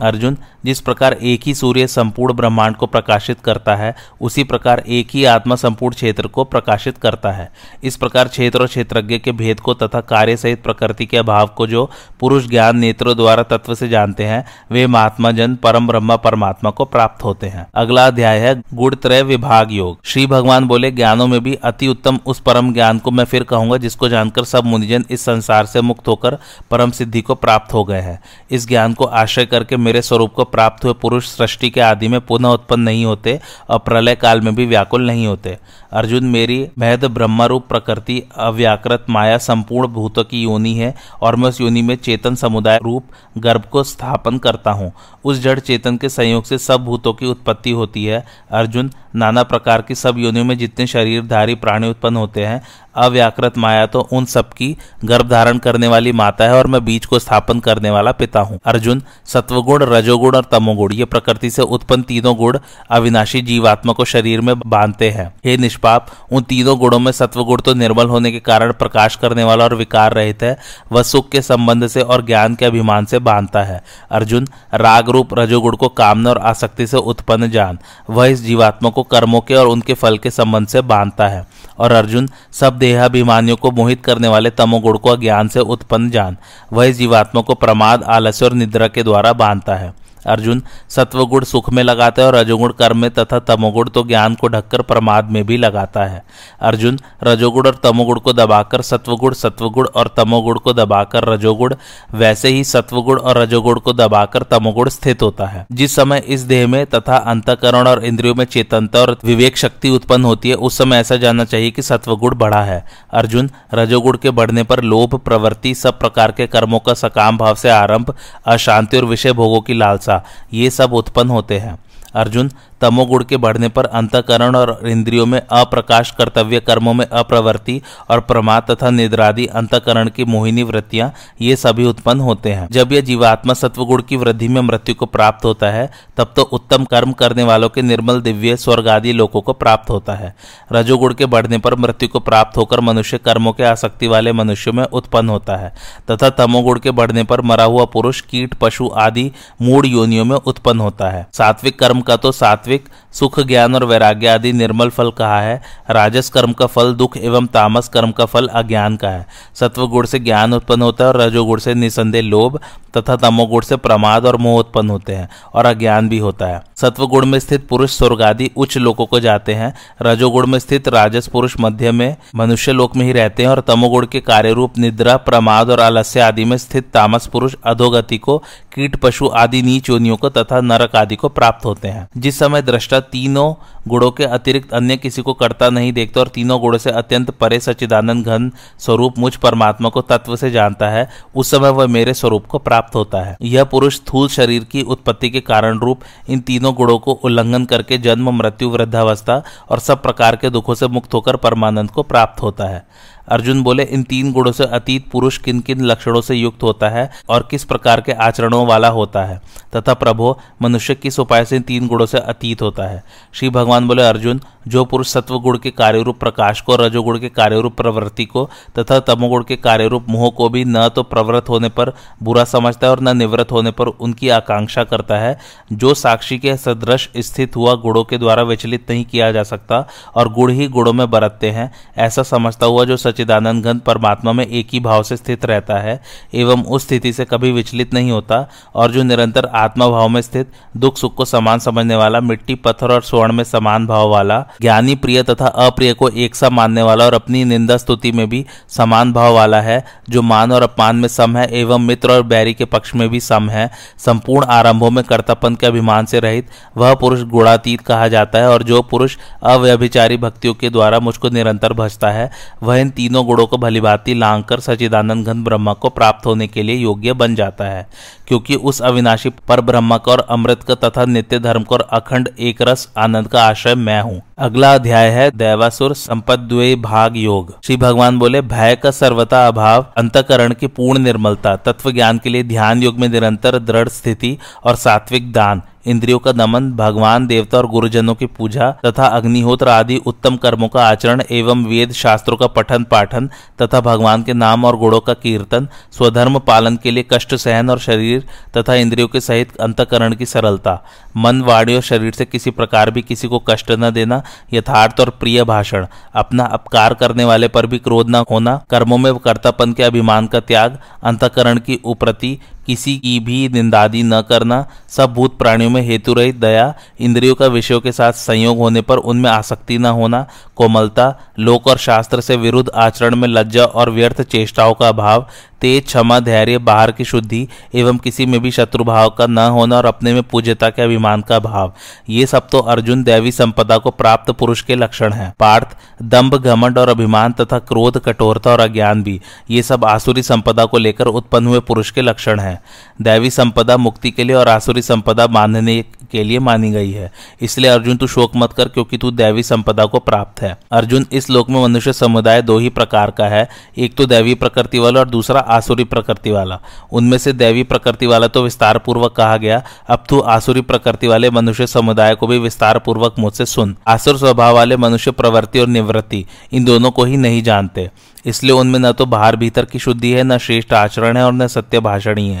अर्जुन, जिस प्रकार एक ही सूर्य संपूर्ण ब्रह्मांड को प्रकाशित करता है, उसी प्रकार एक ही आत्मा संपूर्ण क्षेत्र को प्रकाशित करता है। इस प्रकार क्षेत्र और क्षेत्रज्ञ के भेद को तथा कार्य सहित प्रकृति के अभाव को जो पुरुष ज्ञान नेत्रों द्वारा तत्व से जानते हैं, वे महात्मा जन परम ब्रह्मा परमात्मा को प्राप्त होते हैं। अगला अध्याय है गुड़ त्रय विभाग योग। श्री भगवान बोले, ज्ञानों में भी अति उत्तम उस परम ज्ञान को मैं फिर कहूँगा जिसको जानकर सब मुनिजन इस संसार से मुक्त होकर परम सिद्धि को प्राप्त हो गए हैं। इस ज्ञान को आश्रय करके मेरे स्वरूप को प्राप्त हुए पुरुष सृष्टि के आदि में पुनः उत्पन्न नहीं होते और प्रलय काल में भी व्याकुल नहीं होते। अर्जुन, मेरी महद ब्रह्मरूप प्रकृति अव्याकृत माया संपूर्ण भूतों की योनि है और मैं उस योनि में चेतन समुदाय रूप गर्भ को स्थापन करता हूँ। उस जड़ चेतन के संयोग से सब भूतों की उत्पत्ति होती है। अर्जुन, नाना प्रकार की सब योनियों में जितने शरीरधारी प्राणी उत्पन्न होते हैं अव्याकृत माया तो उन सबकी गर्भ धारण करने वाली माता है और मैं बीज को स्थापन करने वाला पिता हूँ। अर्जुन, सत्वगुण, रजोगुण और तमोगुण, ये प्रकृति से उत्पन्न तीनों गुण अविनाशी जीवात्मा को शरीर में बांधते हैं। हे निष्पाप, उन तीनों गुणों में सत्वगुण तो निर्मल होने के कारण प्रकाश करने वाला और विकार रहित है, वह सुख के संबंध से और ज्ञान के अभिमान से बांधता है। अर्जुन राग रूप रजोगुण को कामना और आसक्ति से उत्पन्न जान, वह इस जीवात्मा को कर्मों के और उनके फल के संबंध से बांधता है। और अर्जुन, सब देहाभिमानियों को मोहित करने वाले तमोगुण को ज्ञान से उत्पन्न जान, वह जीवात्मा को प्रमाद, आलस्य और निद्रा के द्वारा बांधता है। अर्जुन, सत्वगुण सुख में लगाता है और रजोगुण कर्म में तथा तमोगुण तो ज्ञान को ढककर प्रमाद में भी लगाता है। अर्जुन, रजोगुण और तमोगुण को दबाकर सत्वगुण सत्वगुण और तमोगुण को दबाकर रजोगुण, वैसे ही सत्वगुण और रजोगुण को दबाकर तमोगुण स्थित होता है। जिस समय इस देह में तथा अंतकरण और इंद्रियों में चेतनता और विवेक शक्ति उत्पन्न होती है, उस समय ऐसा जानना चाहिए कि सत्वगुण बढ़ा है। अर्जुन, रजोगुण के बढ़ने पर लोभ, प्रवृत्ति सब प्रकार के कर्मों का सकाम भाव से आरंभ, अशांति और विषय भोगों की लालसा ये सब उत्पन्न होते हैं। अर्जुन तमोगुण के बढ़ने पर अंतकरण और इंद्रियों में अप्रकाश, कर्तव्य कर्मों में अप्रवृत्ति और प्रमाद तथा निद्रादि अंतकरण की मोहिनी वृत्तियाँ ये सभी उत्पन्न होते हैं। जब यह जीवात्मा सत्वगुण की वृद्धि में मृत्यु को प्राप्त होता है, तब तो उत्तम कर्म करने वालों के निर्मल, दिव्य स्वर्ग आदि लोगों को प्राप्त होता है। रजोगुण के बढ़ने पर मृत्यु को प्राप्त होकर मनुष्य कर्मों के आसक्ति वाले मनुष्य में उत्पन्न होता है, तथा तमोगुण के बढ़ने पर मरा हुआ पुरुष, कीट, पशु आदि मूड योनियों में उत्पन्न होता है। सात्विक कर्म का तो सात्विक सात्विक सुख ज्ञान और वैराग्य आदि निर्मल फल कहा है। राजस कर्म का फल, दुख एवं तामस कर्म का फल अज्ञान का है। सत्व गुण से ज्ञान उत्पन्न होता है और रजोगुण से निसंदेह लोभ तथा तमोगुण से प्रमाद और मोह उत्पन्न होते हैं और अज्ञान भी होता है। सत्व गुण में स्थित पुरुष स्वर्ग आदि उच्च लोकों को जाते हैं। रजोगुण में स्थित राजस पुरुष मध्य में मनुष्य लोक में ही रहते हैं और तमोगुण के कार्य रूप निद्रा, प्रमाद और आलस्य आदि में स्थित तामस पुरुष अधोगति को, कीट पशु आदि नीच योनियों को तथा नरक आदि को प्राप्त होते हैं। जिस समय दृष्टा तीनों गुणों के अतिरिक्त अन्य किसी को करता नहीं देखता और तीनों गुणों से अत्यंत परे सचिदानंद घन स्वरूप मुझ परमात्मा को तत्व से जानता है, उस समय वह मेरे स्वरूप को प्राप्त होता है। यह पुरुष थूल शरीर की उत्पत्ति के कारण रूप इन तीनों गुणों को उल्लंघन करके जन्म, मृत्यु, वृद्धावस्था और सब प्रकार के दुखों से मुक्त होकर परमानंद को प्राप्त होता है। अर्जुन बोले, इन तीन गुणों से अतीत पुरुष किन किन लक्षणों से युक्त होता है और किस प्रकार के आचरणों वाला होता है? तथा प्रभो, मनुष्य किस उपाय से इन तीन गुणों से अतीत होता है? श्री भगवान बोले, अर्जुन, जो पुरुष सत्व गुण के कार्यरूप प्रकाश को रजोगुण के कार्यरूप प्रवृत्ति को तथा तमोगुण के कार्यरूप मोह को भी न तो प्रवृत्त होने पर बुरा समझता है और न निवृत्त होने पर उनकी आकांक्षा करता है, जो साक्षी के सदृश स्थित हुआ गुणों के द्वारा विचलित नहीं किया जा सकता और गुण ही गुणों में बरतते हैं, ऐसा समझता हुआ जो सचिदानंद घन परमात्मा में एक ही भाव से स्थित रहता है, एवं उस स्थिति से कभी विचलित नहीं होता, और जो निरंतर आत्मा भाव में स्थित, दुख सुख को समान समझने वाला, मिट्टी, पत्थर और स्वर्ण में समान भाव वाला, ज्ञानी, प्रिय तथा अप्रिय को एक सा मानने वाला और अपनी निंदा स्तुति में भी समान भाव वाला है, जो मान और अपमान में सम है, एवं मित्र और बैरी के पक्ष में भी सम है। संपूर्ण आरंभों में कर्तापन के अभिमान से रहित, वह पुरुष गुणातीत कहा जाता है, और जो पुरुष अव्यभिचारी भक्तियों के द्वारा मुझको निरंतर भजता है, वह इन तीनों गुणों को भलीभांति लांग कर सचिदानंद घन ब्रह्मा को प्राप्त होने के लिए योग्य बन जाता है, क्योंकि उस अविनाशी पर ब्रह्म का और अमृत का तथा नित्य धर्म का और अखंड एक रस आनंद का आश्रय मैं हूँ। अगला अध्याय है दैवासुर संपद्वे भाग योग। श्री भगवान बोले, भय का सर्वता अभाव, अंतकरण की पूर्ण निर्मलता तत्व ज्ञान के लिए ध्यान योग में निरंतर दृढ़ स्थिति और सात्विक दान इंद्रियों का दमन भगवान, देवता और गुरुजनों की पूजा तथा अग्निहोत्र आदि उत्तम कर्मों का आचरण एवं वेद शास्त्रों का पठन पाठन तथा भगवान के नाम और गुणों का कीर्तन, स्वधर्म पालन के लिए कष्ट सहन और शरीर तथा इंद्रियों के सहित अंतकरण की सरलता। मन, वाणी और शरीर से किसी प्रकार भी किसी को कष्ट न देना यथार्थ और प्रिय भाषण। अपना अपकार करने वाले पर भी क्रोध न होना, कर्मों में कर्तापन के अभिमान का त्याग, अंतकरण की उप्रति किसी की भी निंदादी न करना, सब भूत प्राणियों में हेतु रहित दया, इंद्रियों का विषयों के साथ संयोग होने पर उनमें आसक्ति न होना, कोमलता, लोक और शास्त्र से विरुद्ध आचरण में लज्जा और व्यर्थ चेष्टाओं का अभाव तेज, क्षमा, धैर्य, बाहर की शुद्धि एवं किसी में भी शत्रु भाव का न होना और अपने में पूज्यता के अभिमान का भाव। ये सब तो अर्जुन दैवी संपदा को प्राप्त पुरुष के लक्षण है। पार्थ, दंभ, घमंड और अभिमान तथा क्रोध, कठोरता और अज्ञान भी, ये सब आसुरी संपदा को लेकर उत्पन्न हुए पुरुष के लक्षण है। दैवी संपदा मुक्ति के लिए और आसुरी संपदा मानने के लिए मानी गई है। इसलिए अर्जुन, तू शोक मत कर क्योंकि तू दैवी संपदा को प्राप्त है। अर्जुन, इस लोक में मनुष्य समुदाय दो ही प्रकार का है। एक तो दैवी प्रकृति वाला और दूसरा आसुरी प्रकृति वाला। उनमें से दैवी प्रकृति वाला तो विस्तार पूर्वक कहा गया। अब तू आसुरी प्रकृति वाले मनुष्य समुदाय को भी विस्तार पूर्वक मुझसे सुन। आसुर स्वभाव वाले मनुष्य प्रवृत्ति और निवृत्ति, इन दोनों को ही नहीं जानते। इसलिए उनमें न तो बाहर भीतर की शुद्धि है, न श्रेष्ठ आचरण है और न सत्य भाषण ही।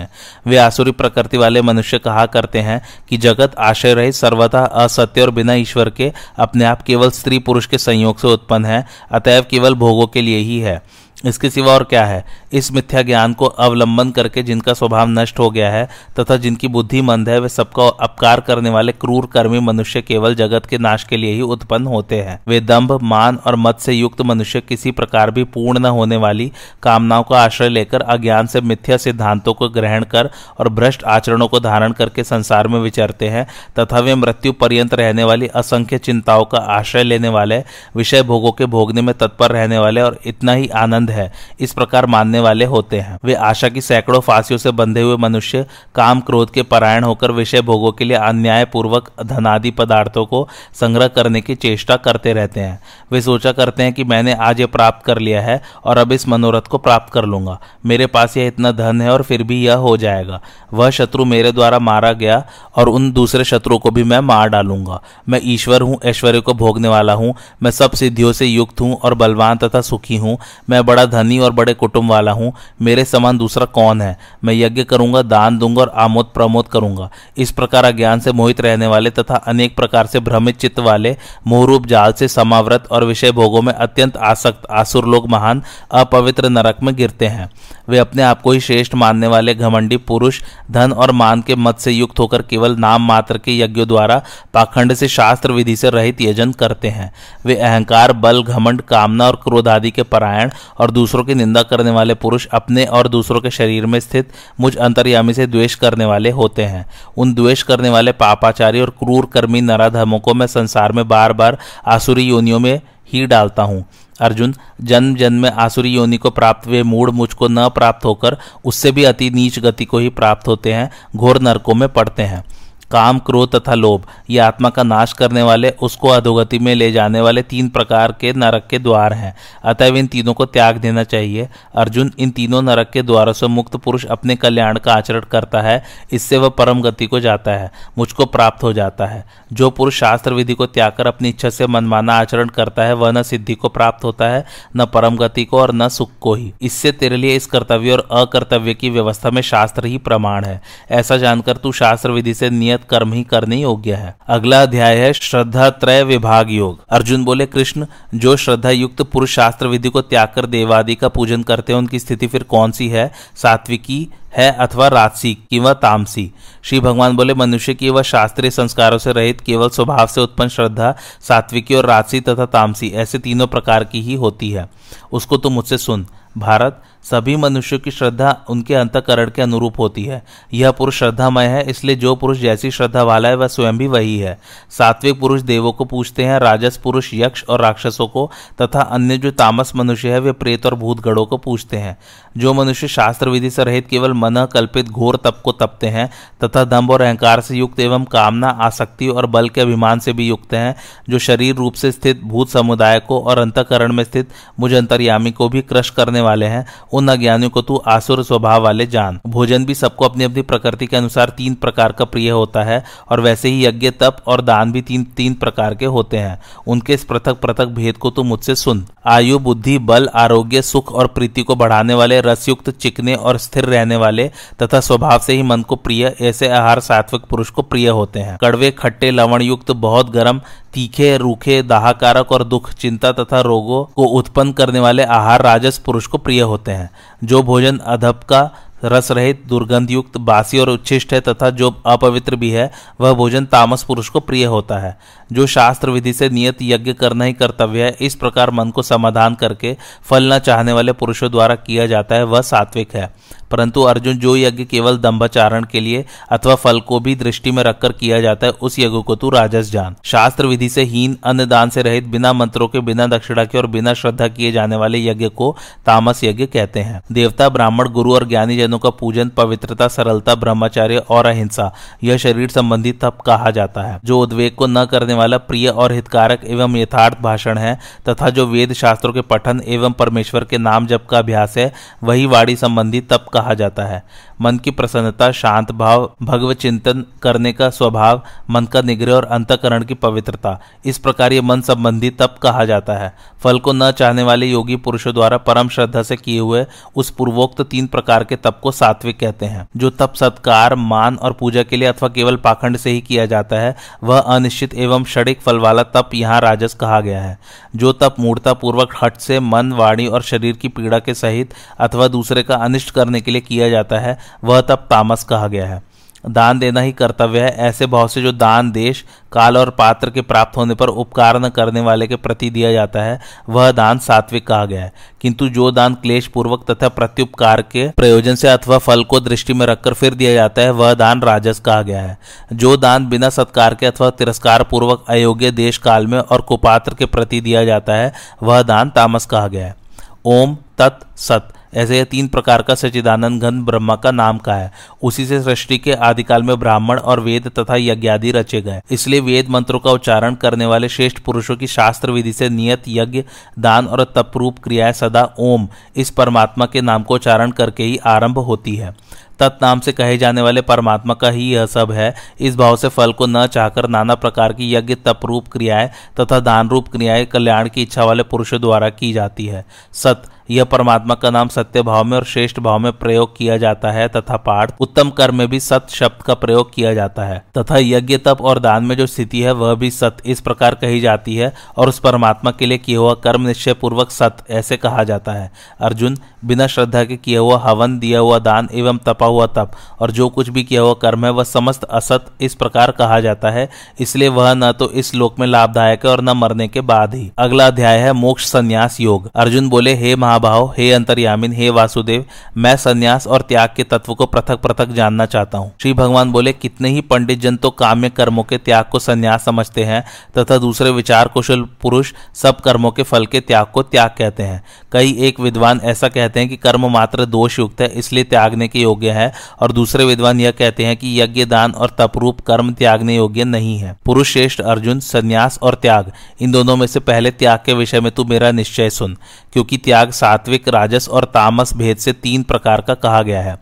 वे आसुरी प्रकृति वाले मनुष्य कहा करते हैं कि जगत आशय रहित सर्वथा असत्य और बिना ईश्वर के अपने आप केवल स्त्री पुरुष के संयोग से उत्पन्न है, अतएव केवल भोगों के लिए ही है। इसके सिवा और क्या है? इस मिथ्या ज्ञान को अवलंबन करके जिनका स्वभाव नष्ट हो गया है तथा जिनकी बुद्धि मंद है, वे सबका अपकार करने वाले क्रूर कर्मी मनुष्य केवल जगत के नाश के लिए ही उत्पन्न होते हैं। वे दंभ, मान और मत से युक्त मनुष्य किसी प्रकार भी पूर्ण न होने वाली कामनाओं का आश्रय लेकर अज्ञान से मिथ्या सिद्धांतों को ग्रहण कर और भ्रष्ट आचरणों को धारण करके संसार में विचरते हैं तथा वे मृत्यु पर्यंत रहने वाली असंख्य चिंताओं का आश्रय लेने वाले, विषय भोगों के भोगने में तत्पर रहने वाले और इतना ही आनंद है। इस प्रकार मानने वाले होते हैं। वे आशा की सैकड़ों फांसियों से बंधे हुए मनुष्य, काम क्रोध के परायण होकर विषय भोगों के लिए अन्याय पूर्वक धनादि पदार्थों को संग्रह करने की चेष्टा करते रहते हैं। वे सोचा करते हैं कि मैंने आज ये प्राप्त कर लिया है और अब इस मनोरथ को प्राप्त कर लूँगा। मेरे पास यह इतना धन है और फिर भी यह हो जाएगा। वह शत्रु मेरे द्वारा मारा गया और उन दूसरे शत्रुओं को भी मैं मार डालूँगा। मैं ईश्वर हूँ, ऐश्वर्य को भोगने वाला हूँ। मैं सब सिद्धियों से युक्त हूँ और बलवान तथा सुखी हूँ। मैं बड़ा बड़ा धनी और बड़े कुटुंब वाला हूँ, मेरे समान दूसरा कौन है? मैं यज्ञ करूँगा, दान दूँगा और आमोद प्रमोद करूँगा। इस प्रकार अज्ञान से मोहित रहने वाले तथा अनेक प्रकार से भ्रमित चित्त वाले, मोहरूप जाल से समावृत और विषय भोगों में अत्यंत आसक्त, आसुर लोग महान, अपवित्र नरक में गिरते हैं। वे अपने आप को ही श्रेष्ठ मानने वाले घमंडी पुरुष, धन और मान के मत से युक्त होकर केवल नाम मात्र के यज्ञों द्वारा पाखंड से शास्त्र विधि से रहित यजन करते हैं। वे अहंकार, बल, घमंड, कामना और क्रोध आदि के परायण और दूसरों की निंदा करने वाले पुरुष अपने और दूसरों के शरीर में स्थित मुझ अंतर्यामी से द्वेष करने वाले होते हैं। उन द्वेष करने वाले पापाचारी और क्रूर कर्मी नराधमों को मैं संसार में बार बार आसुरी योनियों में ही डालता हूँ। अर्जुन जन्म जन्म में आसुरी योनि को प्राप्त हुए मूड मुझको न प्राप्त होकर उससे भी अति नीच गति को ही प्राप्त होते हैं, घोर नरकों में पड़ते हैं। काम, क्रोध तथा लोभ। ये आत्मा का नाश करने वाले, उसको अधोगति में ले जाने वाले तीन प्रकार के नरक के द्वार हैं। अतएव इन तीनों को त्याग देना चाहिए। अर्जुन इन तीनों नरक के द्वारों से मुक्त पुरुष अपने कल्याण का आचरण करता है। इससे वह परम गति को जाता है, मुझको प्राप्त हो जाता है। जो पुरुष शास्त्र विधि को त्याग कर अपनी इच्छा से मनमाना आचरण करता है, वह न सिद्धि को प्राप्त होता है, न परम गति को और न सुख को ही। इससे तेरे लिए इस कर्तव्य और अकर्तव्य की व्यवस्था में शास्त्र ही प्रमाण है। ऐसा जानकर तू शास्त्र विधि से नियत नियत कर्म ही करने योग्य है। अगला अध्याय है श्रद्धा त्रय विभाग योग। अर्जुन बोले, कृष्ण, जो श्रद्धा युक्त पुरुष शास्त्र विधि को त्याग कर देवादि का पूजन करते हैं, उनकी स्थिति फिर कौन सी है? सात्विकी है अथवा राजसी किंवा तामसी? श्री भगवान बोले, मनुष्य की वह शास्त्रीय संस्कारों से रहित केवल स्वभाव से उत्पन्न श्रद्धा, सात्विकी और राजसी तथा तामसी, ऐसे तीनों प्रकार की ही होती है। उसको तुम मुझसे सुन। भारत, सभी मनुष्यों की श्रद्धा उनके अंतकरण के अनुरूप होती है। यह पुरुष श्रद्धामय है, इसलिए जो पुरुष जैसी श्रद्धा वाला है, वह स्वयं भी वही है। सात्विक पुरुष देवों को पूछते हैं, राजस पुरुष यक्ष और राक्षसों को तथा अन्य जो तामस मनुष्य है, वे प्रेत और भूतगढ़ों को पूछते हैं। जो मनुष्य शास्त्र विधि से रहित केवल मन कल्पित घोर तप को तपते हैं, तथा दम्भ और अहंकार से युक्त एवं कामना, आसक्ति और बल के अभिमान से भी युक्त हैं, जो शरीर रूप से स्थित भूत समुदाय को और अंतकरण में स्थित मुझ अंतर्यामी को भी क्रश करने वाले हैं। उन अज्ञानियों को तू आसुर स्वभाव वाले जान। भोजन भी सबको अपनी अपनी प्रकृति के अनुसार तीन प्रकार का प्रिय होता है, और वैसे ही यज्ञ, तप और दान भी तीन तीन प्रकार के होते हैं। उनके इस पृथक पृथक भेद को तू मुझसे सुन। आयु, बुद्धि, बल, आरोग्य, सुख और प्रीति को बढ़ाने वाले रसयुक्त, चिकने और स्थिर रहने वाले तथा स्वभाव से ही मन को प्रिय, ऐसे आहार सात्विक पुरुष को प्रिय होते हैं। कड़वे, खट्टे लवण युक्त बहुत गर्म, तीखे, रूखे, दाहकारक और दुख, चिंता तथा रोगों को उत्पन्न करने वाले आहार राजस पुरुष को प्रिय होते हैं। जो भोजन अधप का रस रहित दुर्गंधयुक्त, बासी और उच्छिष्ट है तथा जो अपवित्र भी है, वह भोजन तामस पुरुष को प्रिय होता है। जो शास्त्र विधि से नियत यज्ञ करना ही कर्तव्य है, इस प्रकार मन को समाधान करके फल न चाहने वाले पुरुषों द्वारा किया जाता है, वह सात्विक है। परंतु अर्जुन जो यज्ञ केवल दंभाचारण के लिए अथवा फल को भी दृष्टि में रखकर किया जाता है, उस यज्ञ को तू राजस जान। शास्त्र विधि से हीन अन्न दान से रहित बिना मंत्रों के, बिना दक्षिणा के और बिना श्रद्धा किए जाने वाले यज्ञ को तामस यज्ञ कहते हैं। देवता, ब्राह्मण, गुरु और ज्ञानी जनों का पूजन, पवित्रता, सरलता, ब्रह्मचार्य और अहिंसा, यह शरीर संबंधी तप कहा जाता है। जो उद्वेग को न करने वाला प्रिय और हितकारक एवं यथार्थ भाषण है, तथा जो वेद शास्त्रों के पठन एवं परमेश्वर के नाम जप का अभ्यास है, वही वाणी संबंधी तप कहा जाता है। मन की प्रसन्नता, शांत भाव, भगव चिंतन करने का स्वभाव, मन का निग्रह और अंतकरण की पवित्रता। इस प्रकार ये मन संबंधी तप कहा जाता है। फल को न चाहने वाले योगी पुरुषों द्वारा परम श्रद्धा से किए हुए उस पूर्वोक्त तीन प्रकार के तप को सात्विक कहते हैं। जो तप सत्कार, मान और पूजा के लिए अथवा केवल पाखंड से ही किया जाता है, वह अनिश्चित एवं षडिक फल वाला तप यहाँ राजस कहा गया है। जो तप मूर्ता पूर्वक हट से मन, वाणी और शरीर की पीड़ा के सहित अथवा दूसरे का अनिष्ट करने के लिए किया जाता है, वह तप तामस कहा गया है। दान देना ही कर्तव्य है। ऐसे भाव से जो दान देश, काल और पात्र के प्राप्त होने पर उपकार न करने वाले के प्रति दिया जाता है, वह दान सात्विक कहा गया है। किंतु जो दान क्लेश पूर्वक तथा प्रत्युपकार के प्रयोजन से अथवा फल को दृष्टि में रखकर फिर दिया जाता है, वह दान राजस कहा गया है। जो दान बिना सत्कार के अथवा तिरस्कार पूर्वक अयोग्य देश काल में और कुपात्र के प्रति दिया जाता है, वह दान तामस कहा गया है। ओम तत् सत। ऐसे यह तीन प्रकार का सचिदानंद घन ब्रह्मा का नाम का है। उसी से सृष्टि के आदिकाल में ब्राह्मण और वेद तथा यज्ञादि रचे गए। इसलिए वेद मंत्रों का उच्चारण करने वाले श्रेष्ठ पुरुषों की शास्त्र विधि से नियत यज्ञ, दान और तपरूप क्रियाएँ सदा ओम, इस परमात्मा के नाम को उच्चारण करके ही आरंभ होती है। तत्नाम से कहे जाने वाले परमात्मा का ही यह सब है। इस भाव से फल को न चाहकर नाना प्रकार की यज्ञ तप रूप क्रियाएँ तथा दान रूप क्रियाएँ कल्याण की इच्छा वाले पुरुषों द्वारा की जाती है। सत यह परमात्मा का नाम सत्य भाव में और श्रेष्ठ भाव में प्रयोग किया जाता है तथा पाठ उत्तम कर्म में भी सत शब्द का प्रयोग किया जाता है। तथा यज्ञ, तप और दान में जो स्थिति है, वह भी सत इस प्रकार कही जाती है और उस परमात्मा के लिए किया हुआ कर्म निश्चय पूर्वक सत ऐसे कहा जाता है। अर्जुन, बिना श्रद्धा के किया हुआ हवन, दिया हुआ दान एवं तपा हुआ तप और जो कुछ भी किया हुआ कर्म है, वह समस्त असत इस प्रकार कहा जाता है। इसलिए वह न तो इस लोक में लाभदायक है और न मरने के बाद ही। अगला अध्याय है मोक्ष संन्यास योग। अर्जुन बोले, हे महाभाव, हे अंतर्यामिन, हे वासुदेव, मैं संन्यास और त्याग के तत्व को पृथक पृथक जानना चाहता हूँ। श्री भगवान बोले, कितने ही पंडित जन तो काम्य कर्मों के त्याग को संन्यास समझते हैं, तथा दूसरे विचार कुशल पुरुष सब कर्मों के फल के त्याग को त्याग कहते हैं। कई एक विद्वान ऐसा कहते हैं कि कर्म मात्र दोष युक्त है, इसलिए त्यागने के योग्य है, और दूसरे विद्वान यह कहते हैं कि यज्ञ दान और तपरूप कर्म त्यागने योग्य नहीं है। पुरुष श्रेष्ठ अर्जुन, संन्यास और त्याग, इन दोनों में से पहले त्याग के विषय में तू मेरा निश्चय सुन, क्योंकि त्याग सात्विक, राजस और तामस भेद से तीन प्रकार का कहा गया है।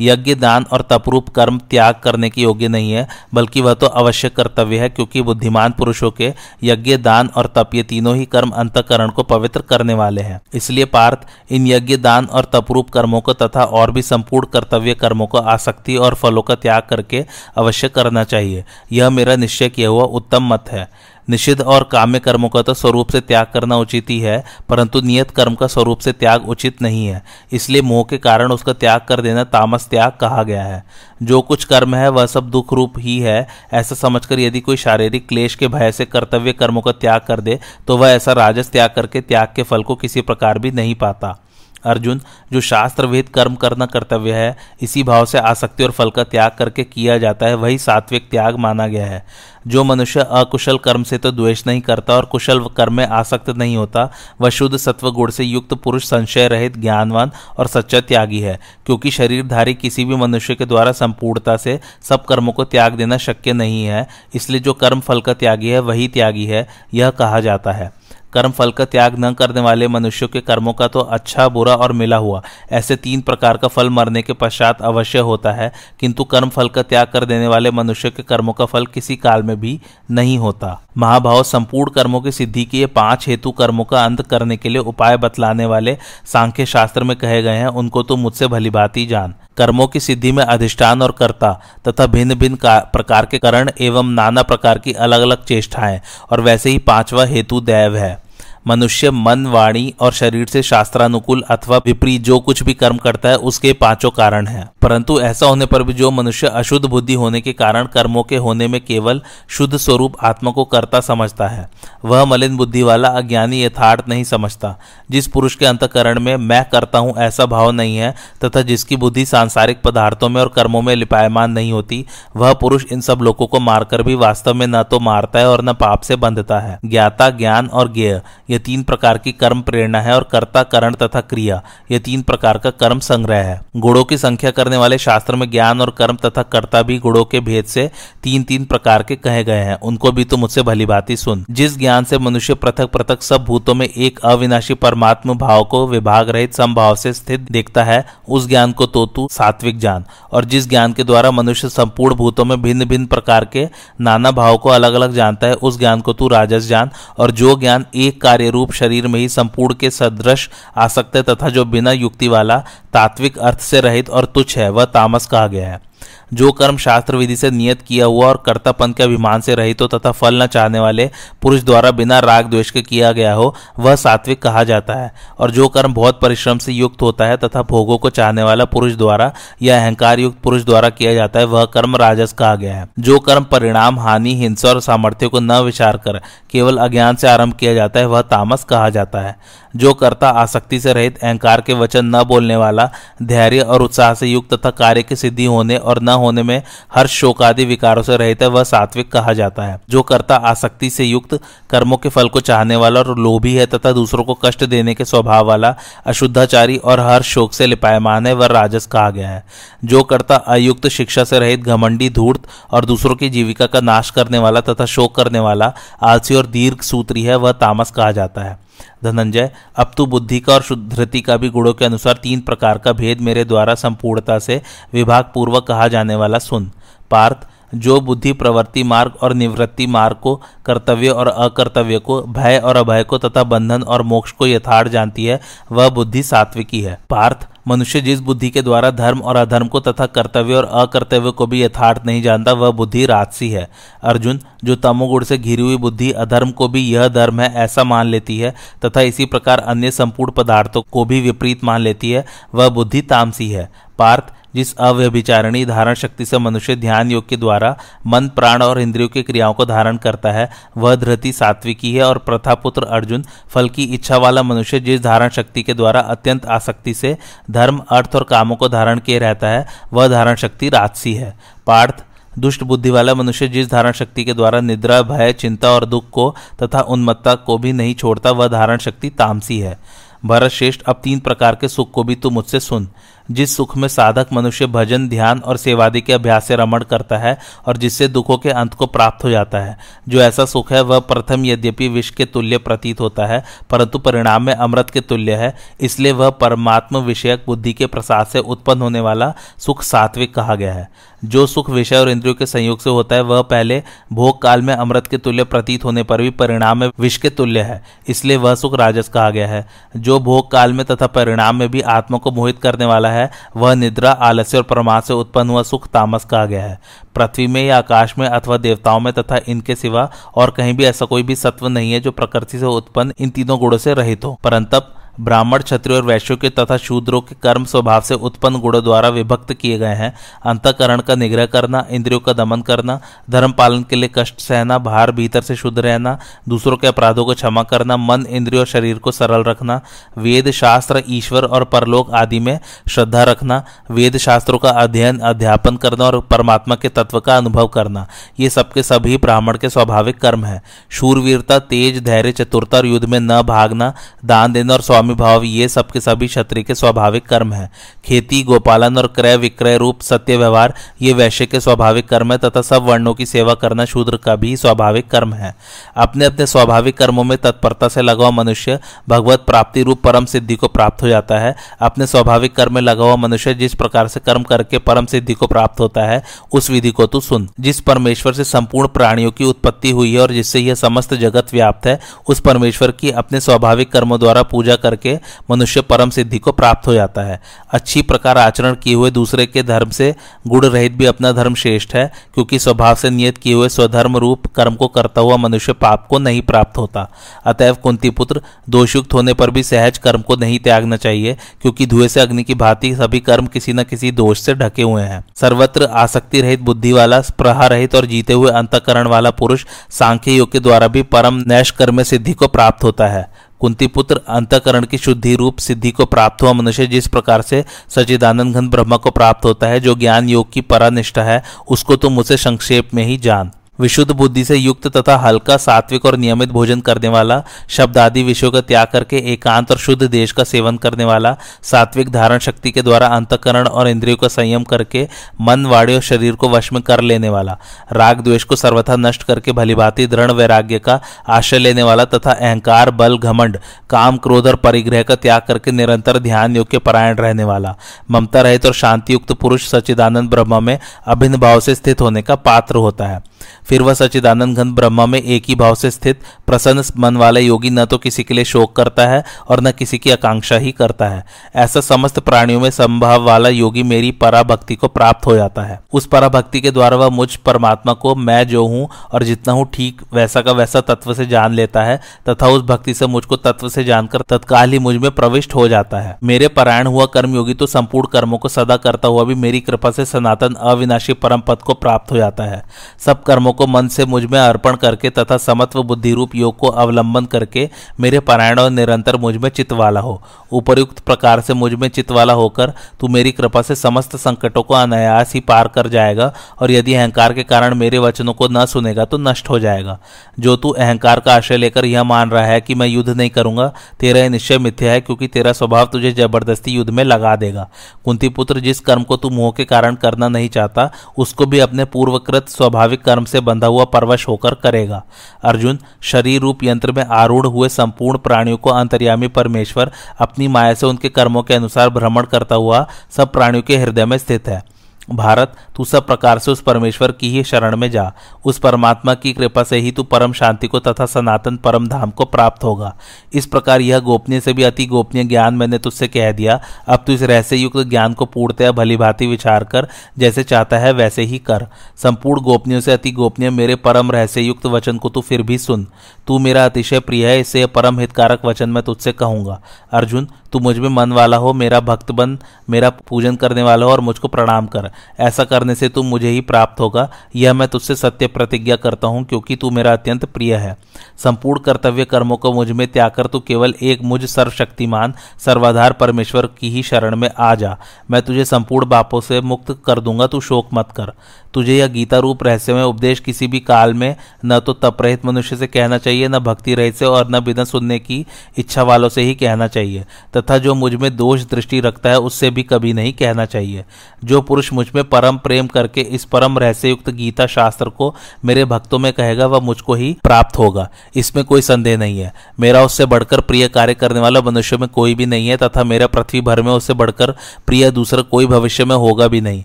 यज्ञ, दान और तपरूप कर्म त्याग करने के योग्य नहीं है, बल्कि वह तो अवश्य कर्तव्य है, क्योंकि बुद्धिमान पुरुषों के यज्ञ, दान और तप ये तीनों ही कर्म अंतकरण को पवित्र करने वाले हैं। इसलिए पार्थ इन यज्ञ, दान और तपरूप कर्मों को तथा और भी संपूर्ण कर्तव्य कर्मों को आसक्ति और फलों का त्याग करके अवश्य करना चाहिए। यह मेरा निश्चय किया हुआ उत्तम मत है। निषिद्ध और काम्य कर्मों का तो स्वरूप से त्याग करना उचित ही है, परंतु नियत कर्म का स्वरूप से त्याग उचित नहीं है। इसलिए मोह के कारण उसका त्याग कर देना तामस त्याग कहा गया है। जो कुछ कर्म है, वह सब दुख रूप ही है। ऐसा समझकर यदि कोई शारीरिक क्लेश के भय से कर्तव्य कर्मों का त्याग कर दे तो वह ऐसा राजस त्याग करके, त्याग के फल को किसी प्रकार भी नहीं पाता। अर्जुन, जो शास्त्र वेद कर्म करना कर्तव्य है, इसी भाव से आसक्ति और फल का त्याग करके किया जाता है, वही सात्विक त्याग माना गया है। जो मनुष्य अकुशल कर्म से तो द्वेष नहीं करता और कुशल कर्म में आसक्त नहीं होता, वह शुद्ध सत्व गुण से युक्त पुरुष संशय रहित, ज्ञानवान और सच्चा त्यागी है, क्योंकि शरीरधारी किसी भी मनुष्य के द्वारा संपूर्णता से सब कर्मों को त्याग देना शक्य नहीं है, इसलिए जो कर्म फल का त्यागी है, वही त्यागी है, यह कहा जाता है। कर्म फल का त्याग न करने वाले मनुष्यों के कर्मों का तो अच्छा बुरा और मिला हुआ। ऐसे तीन प्रकार का फल मरने के पश्चात अवश्य होता है, किंतु कर्म फल का त्याग कर देने वाले मनुष्य के कर्मों का फल किसी काल में भी नहीं होता। महाभाव संपूर्ण कर्मों की सिद्धि के ये पाँच हेतु कर्मों का अंत करने के लिए उपाय बतलाने वाले सांख्य शास्त्र में कहे गए हैं, उनको तो मुझसे भली भांति जान। कर्मों की सिद्धि में अधिष्ठान और कर्ता तथा भिन्न भिन्न प्रकार के करण एवं नाना प्रकार की अलग अलग चेष्टाएँ, और वैसे ही पांचवा हेतु दैव है। मनुष्य मन, वाणी और शरीर से शास्त्रानुकूल अथवा विपरीत जो कुछ भी कर्म करता है, उसके पाँचों कारण है। परंतु ऐसा होने पर भी जो मनुष्य अशुद्ध बुद्धि होने के कारण कर्मों के होने में केवल शुद्ध स्वरूप आत्मा को कर्ता समझता है, वह मलिन बुद्धि वाला अज्ञानी यथार्थ नहीं समझता। जिस पुरुष के अंतकरण में मैं करता हूँ, ऐसा भाव नहीं है, तथा जिसकी बुद्धि सांसारिक पदार्थों में और कर्मों में लिपायमान नहीं होती, वह पुरुष इन सब लोगों को मारकर भी वास्तव में न तो मारता है और न पाप से बंधता है। ज्ञाता, ज्ञान और ज्ञेय ये तीन प्रकार की कर्म प्रेरणा है और कर्ता, करण तथा क्रिया। ये तीन प्रकार का कर्म संग्रह है। गुणों की संख्या करने वाले शास्त्र में ज्ञान और कर्म तथा कर्ता भी गुणों के भेद से तीन तीन प्रकार के कहे गए हैं। उनको भी तुम मुझसे भली भांति सुन। जिस ज्ञान से मनुष्य पृथक पृथक सब भूतों में एक अविनाशी परमात्म भाव को विभाग रहित संभाव से स्थित देखता है, उस ज्ञान को तो तू सात्विक ज्ञान और जिस ज्ञान के द्वारा मनुष्य संपूर्ण भूतों में भिन्न भिन्न प्रकार के नाना भाव को अलग अलग जानता है, उस ज्ञान को तू राजस ज्ञान और जो ज्ञान एक कार्य रूप शरीर में ही संपूर्ण के सदृश आसक्त है तथा जो बिना युक्ति वाला तात्विक अर्थ से रहित और तुच्छ है, वह तामस कहा गया है। जो कर्म शास्त्र विधि से नियत किया हुआ और कर्तापन के अभिमान से रहित हो तथा फल न चाहने वाले पुरुष द्वारा बिना राग द्वेष के किया गया हो, वह सात्विक कहा जाता है। और जो कर्म बहुत परिश्रम से युक्त होता है तथा भोगों को चाहने वाला पुरुष द्वारा या अहंकार युक्त पुरुष द्वारा किया जाता है, वह कर्म राजस कहा गया है। जो कर्म परिणाम, हानि, हिंसा और सामर्थ्य को न विचार कर केवल अज्ञान से आरंभ किया जाता है, वह तामस कहा जाता है। जो कर्ता आसक्ति से रहित, अहंकार के वचन न बोलने वाला, धैर्य और उत्साह से युक्त तथा कार्य की सिद्धि होने और न होने में हर शोक आदि विकारों से रहित है, वह सात्विक कहा जाता है। जो कर्ता आसक्ति से युक्त कर्मों के फल को चाहने वाला और लोभी है तथा दूसरों को कष्ट देने के स्वभाव वाला, अशुद्धाचारी और हर शोक से लिपायमान है, वह राजस कहा गया है। जो कर्ता अयुक्त शिक्षा से रहित, घमंडी, धूर्त और दूसरों की जीविका का नाश करने वाला तथा शोक करने वाला, आलसी और दीर्घ सूत्री है, वह तामस कहा जाता है। धनंजय, अब तू बुद्धि का और शुद्धति का भी गुणों के अनुसार तीन प्रकार का भेद मेरे द्वारा संपूर्णता से विभाग पूर्वक कहा जाने वाला सुन। पार्थ, जो बुद्धि प्रवृत्ति मार्ग और निवृत्ति मार्ग को कर्तव्य और अकर्तव्य को, भय और अभय को तथा बंधन और मोक्ष को यथार्थ जानती है, वह बुद्धि सात्विकी है। पार्थ मनुष्य जिस बुद्धि के द्वारा धर्म और अधर्म को तथा कर्तव्य और अकर्तव्य को भी यथार्थ नहीं जानता, वह बुद्धि राजसी है। अर्जुन, जो तमोगुण से घिरी हुई बुद्धि, अधर्म को भी यह धर्म है, ऐसा मान लेती है, तथा इसी प्रकार अन्य संपूर्ण पदार्थों को भी विपरीत मान लेती है, वह बुद्धि तामसी है। पार्थ जिस अव्यभिचारणी धारण शक्ति से मनुष्य ध्यान योग के द्वारा मन, प्राण और इंद्रियों की क्रियाओं को धारण करता है, वह धृति सात्विकी है और प्रथापुत्र अर्जुन, फल की इच्छा वाला मनुष्य जिस धारण शक्ति के द्वारा अत्यंत आसक्ति से धर्म, अर्थ और कामों को धारण किए रहता है, वह धारण शक्ति राजसी है। पार्थ, दुष्ट बुद्धि वाला मनुष्य जिस धारण शक्ति के द्वारा निद्रा, भय, चिंता और दुख को तथा उन्मत्ता को भी नहीं छोड़ता, वह धारण शक्ति तामसी है। भरत श्रेष्ठ अब तीन प्रकार के सुख को भी तू मुझसे सुन। जिस सुख में साधक मनुष्य भजन, ध्यान और सेवादि के अभ्यास से रमण करता है और जिससे दुखों के अंत को प्राप्त हो जाता है, जो ऐसा सुख है, वह प्रथम यद्यपि विष के तुल्य प्रतीत होता है, परंतु परिणाम में अमृत के तुल्य है, इसलिए वह परमात्म विषयक बुद्धि के प्रसाद से उत्पन्न होने वाला सुख सात्विक कहा गया है। जो सुख विषय और इंद्रियों के संयोग से होता है, वह पहले भोग काल में अमृत के तुल्य प्रतीत होने पर भी परिणाम में विष के तुल्य है, इसलिए वह सुख राजस कहा गया है। जो भोग काल में तथा परिणाम में भी आत्मा को मोहित करने वाला है, वह निद्रा, आलस्य और प्रमाद से उत्पन्न हुआ सुख, तामस कहा गया है। पृथ्वी में या आकाश में अथवा देवताओं में तथा इनके सिवा और कहीं भी ऐसा कोई भी सत्व नहीं है जो प्रकृति से उत्पन्न इन तीनों गुणों से रहित हो। परंतप ब्राह्मण, क्षत्रिय और वैश्यों के तथा शूद्रों के कर्म स्वभाव से उत्पन्न गुणों द्वारा विभक्त किए गए हैं। अंतकरण का निग्रह करना, इंद्रियों का दमन करना, धर्म पालन के लिए कष्ट सहना बाहर भीतर से शुद्ध रहना, दूसरों के अपराधों को क्षमा करना, मन, इंद्रियों और शरीर को सरल रखना, वेद, शास्त्र, ईश्वर और परलोक आदि में श्रद्धा रखना, वेद शास्त्रों का अध्ययन, अध्यापन करना और परमात्मा के तत्व का अनुभव करना, ये सबके सभी ब्राह्मण के स्वाभाविक कर्म है। शूरवीरता, तेज, धैर्य, चतुरता और युद्ध में न भागना, दान देना और स्वामी भाव ये सब के सभी क्षत्रिय के स्वाभाविक कर्म है। खेती, गोपालन और क्रय विक्रय रूप, सत्य व्यवहार, ये वैश्य के स्वाभाविक कर्म है तथा सब वर्णों की सेवा करना शूद्र का भी स्वाभाविक कर्म है। अपने अपने स्वाभाविक कर्मों में तत्परता से लगा हुआ मनुष्य भगवत प्राप्ति रूप परम सिद्धि को प्राप्त हो जाता है। अपने स्वाभाविक कर्म में लगा हुआ मनुष्य जिस प्रकार से कर्म करके परम सिद्धि को प्राप्त होता है, उस विधि को तू सुन। जिस परमेश्वर से संपूर्ण प्राणियों की उत्पत्ति हुई है और जिससे यह समस्त जगत व्याप्त है, उस परमेश्वर की अपने स्वाभाविक कर्मों द्वारा पूजा कर करके मनुष्य परम सिद्धि को प्राप्त हो जाता है। अच्छी प्रकार आचरण किए हुए दूसरे के धर्म से गुण रहित भी अपना धर्म श्रेष्ठ है, क्योंकि स्वभाव से नियत किए हुए स्वधर्म रूप कर्म को करता हुआ मनुष्य पाप को नहीं प्राप्त होता। अतएव कुंती पुत्र, दोषयुक्त होने पर भी सहज कर्म को नहीं त्यागना चाहिए, क्योंकि धुएँ से अग्नि की भांति सभी कर्म किसी न किसी दोष से ढके हुए हैं। सर्वत्र आसक्ति रहित बुद्धि वाला प्रहा रहित और जीते हुए अंतकरण वाला पुरुष सांख्य योग के द्वारा भी परम नैष्कर्म सिद्धि को प्राप्त होता है। कुंती पुत्र अंतकरण की शुद्धि रूप सिद्धि को प्राप्त हुआ मनुष्य, जिस प्रकार से सचिदानंद घन ब्रह्म को प्राप्त होता है, जो ज्ञान योग की परानिष्ठा है, उसको तुम उसे संक्षेप में ही जान। विशुद्ध बुद्धि से युक्त तथा हल्का सात्विक और नियमित भोजन करने वाला, शब्द आदि विषयों का त्याग करके एकांत और शुद्ध देश का सेवन करने वाला, सात्विक धारण शक्ति के द्वारा अंतकरण और इंद्रियों का संयम करके मन, वाणी और शरीर को वश में कर लेने वाला, राग द्वेष को सर्वथा नष्ट करके भलीभांति दृढ़ वैराग्य का आश्रय लेने वाला तथा अहंकार, बल, घमंड, काम, क्रोध और परिग्रह का त्याग करके निरंतर ध्यान योग के परायण रहने वाला, ममता रहित और शांति युक्त पुरुष सच्चिदानंद ब्रह्म में अभिन्न भाव से स्थित होने का पात्र होता है। फिर वह सचिदानंद घन ब्रह्मा में एक ही भाव से स्थित, प्रसन्न मन वाला योगी न तो किसी के लिए शोक करता है और न किसी की आकांक्षा ही करता है। ऐसा समस्त प्राणियों में संभाव वाला योगी मेरी पराभक्ति को प्राप्त हो जाता है। उस पराभक्ति के द्वारा वह मुझ, परमात्मा को मैं जो हूँ और जितना हूँ ठीक, वैसा का वैसा तत्व से जान लेता है तथा उस भक्ति से मुझको तत्व से जानकर तत्काल ही मुझमें प्रविष्ट हो जाता है। मेरे परायण हुआ कर्म योगी तो संपूर्ण कर्मों को सदा करता हुआ भी मेरी कृपा से सनातन अविनाशी परम पद को प्राप्त हो जाता है। सब कर्मों को मन से मुझमें अर्पण करके तथा समत्व बुद्धि रूप योग को अवलंबन करके मेरे पारायण और निरंतर मुझमें चित्त वाला हो। उपयुक्त प्रकार से मुझमें चित्त वाला होकर तू मेरी कृपा से समस्त संकटों को अनायास ही पार कर जाएगा और यदि अहंकार के कारण मेरे वचनों को न सुनेगा तो नष्ट हो जाएगा। जो तू अहंकार का आश्रय लेकर यह मान रहा है कि मैं युद्ध नहीं करूँगा, तेरा निश्चय मिथ्या है क्योंकि तेरा स्वभाव तुझे ज़बरदस्ती युद्ध में लगा देगा। कुंती पुत्र, जिस कर्म को तू मोह के कारण करना नहीं चाहता, उसको भी अपने पूर्वकृत स्वाभाविक कर्म से बंधा हुआ परवश होकर करेगा। अर्जुन शरीर रूप यंत्र में आरूढ़ हुए संपूर्ण प्राणियों को अंतर्यामी परमेश्वर अपनी माया से उनके कर्मों के अनुसार भ्रमण करता हुआ सब प्राणियों के हृदय में स्थित है। भारत, तू सब प्रकार से उस परमेश्वर की ही शरण में जा। उस परमात्मा की कृपा से ही तू परम शांति को तथा सनातन परम धाम को प्राप्त होगा। इस प्रकार यह गोपनीय से भी अति गोपनीय ज्ञान मैंने तुझसे कह दिया। अब तू इस रहस्य युक्त ज्ञान को पूर्णतया भली भांति विचार कर, जैसे चाहता है वैसे ही कर। संपूर्ण गोपनीय से अति गोपनीय मेरे परम रहस्य युक्त वचन को तू फिर भी सुन। तू मेरा अतिशय प्रिय है इससे परम हितकारक वचन मैं तुझसे कहूँगा। अर्जुन तू मुझमें मन वाला हो, मेरा भक्त बन, मेरा पूजन करने वाला हो और मुझको प्रणाम कर। ऐसा करने से तू मुझे ही प्राप्त होगा। यह मैं तुझसे सत्य प्रतिज्ञा करता हूँ क्योंकि तू मेरा अत्यंत प्रिय है। संपूर्ण कर्तव्य कर्मों को मुझमें त्याग कर तू केवल एक मुझ सर्वशक्तिमान, सर्वाधार परमेश्वर की ही शरण में आ जा। मैं तुझे संपूर्ण बापों से मुक्त कर दूँगा, तू शोक मत कर। तुझे यह गीता रूप रहस्य में उपदेश किसी भी काल में न तो तपरहित मनुष्य से कहना चाहिए, न भक्ति रहित से और न बिना सुनने की इच्छा वालों से ही कहना चाहिए। तथा जो मुझमें दोष दृष्टि रखता है, उससे भी कभी नहीं कहना चाहिए। जो पुरुष मुझमें परम प्रेम करके इस परम रहस्य युक्त गीता शास्त्र को मेरे भक्तों में कहेगा, वह मुझको ही प्राप्त होगा। इसमें कोई संदेह नहीं है। मेरा उससे बढ़कर प्रिय कार्य करने वाला मनुष्य में कोई भी नहीं है, तथा मेरा पृथ्वी भर में उससे बढ़कर प्रिय दूसरा कोई भविष्य में होगा भी नहीं।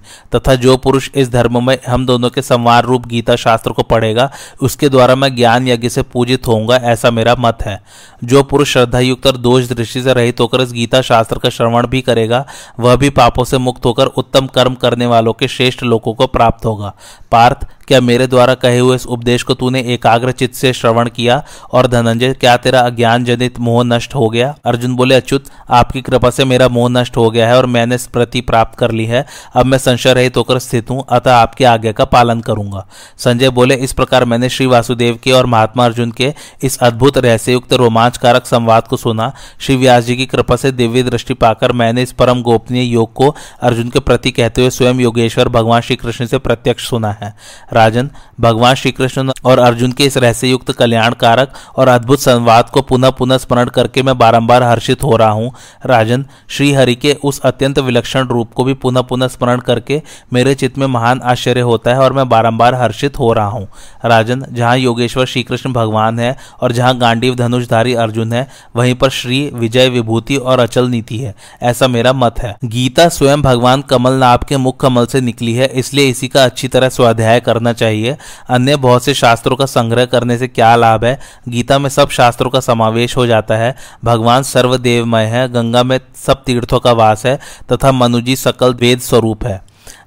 तथा जो पुरुष इस धर्म में हम दोनों के संवार रूप गीता शास्त्र को पढ़ेगा, उसके द्वारा मैं ज्ञान यज्ञ से पूजित होऊँगा, ऐसा मेरा मत है। जो पुरुष श्रद्धा युक्त और दोष दृष्टि से रहित होकर इस गीता शास्त्र का श्रवण भी करेगा, वह भी पापों से मुक्त होकर उत्तम कर्म करने वालों के श्रेष्ठ लोगों को प्राप्त होगा। पार्थ क्या मेरे द्वारा कहे हुए इस उपदेश को तूने एकाग्र चित्त से श्रवण किया और धनंजय, क्या तेरा अज्ञान जनित मोह नष्ट हो गया? अर्जुन बोले, अच्युत, आपकी कृपा से मेरा मोह नष्ट हो गया है और मैंने स्मृति प्राप्त कर ली है। अब मैं संशय रहित होकर स्थित हूँ, अतः आपकी आज्ञा का पालन करूँगा। संजय बोले, इस प्रकार मैंने श्री वासुदेव के और महात्मा अर्जुन के इस अद्भुत रहस्ययुक्त रोमांचकारक संवाद को सुना। श्री व्यास जी की कृपा से दिव्य दृष्टि पाकर मैंने इस परम गोपनीय योग को अर्जुन के प्रति कहते हुए स्वयं योगेश्वर भगवान श्री कृष्ण से प्रत्यक्ष सुना है। राजन, भगवान श्री कृष्ण और अर्जुन के इस रहस्य युक्त कल्याणकारक और अद्भुत संवाद को पुनः पुनः स्मरण करके मैं बारंबार हर्षित हो रहा हूँ। राजन श्री हरि के उस अत्यंत विलक्षण रूप को भी पुनः पुनः स्मरण करके मेरे चित्त में महान आश्चर्य होता है और मैं बारंबार हर्षित हो रहा हूँ। राजन, जहाँ योगेश्वर श्री कृष्ण भगवान है और जहाँ गांडीव धनुषधारी अर्जुन है, वहीं पर श्री विजय विभूति और अचल नीति है। ऐसा मेरा मत है। गीता स्वयं भगवान कमल नाभ के मुख कमल से निकली है, इसलिए इसी का अच्छी तरह स्वाध्याय करना करना चाहिए। अन्य बहुत से शास्त्रों का संग्रह करने से क्या लाभ है? गीता में सब शास्त्रों का समावेश हो जाता है। भगवान सर्वदेवमय है, गंगा में सब तीर्थों का वास है, तथा मनुजी सकल वेद स्वरूप है।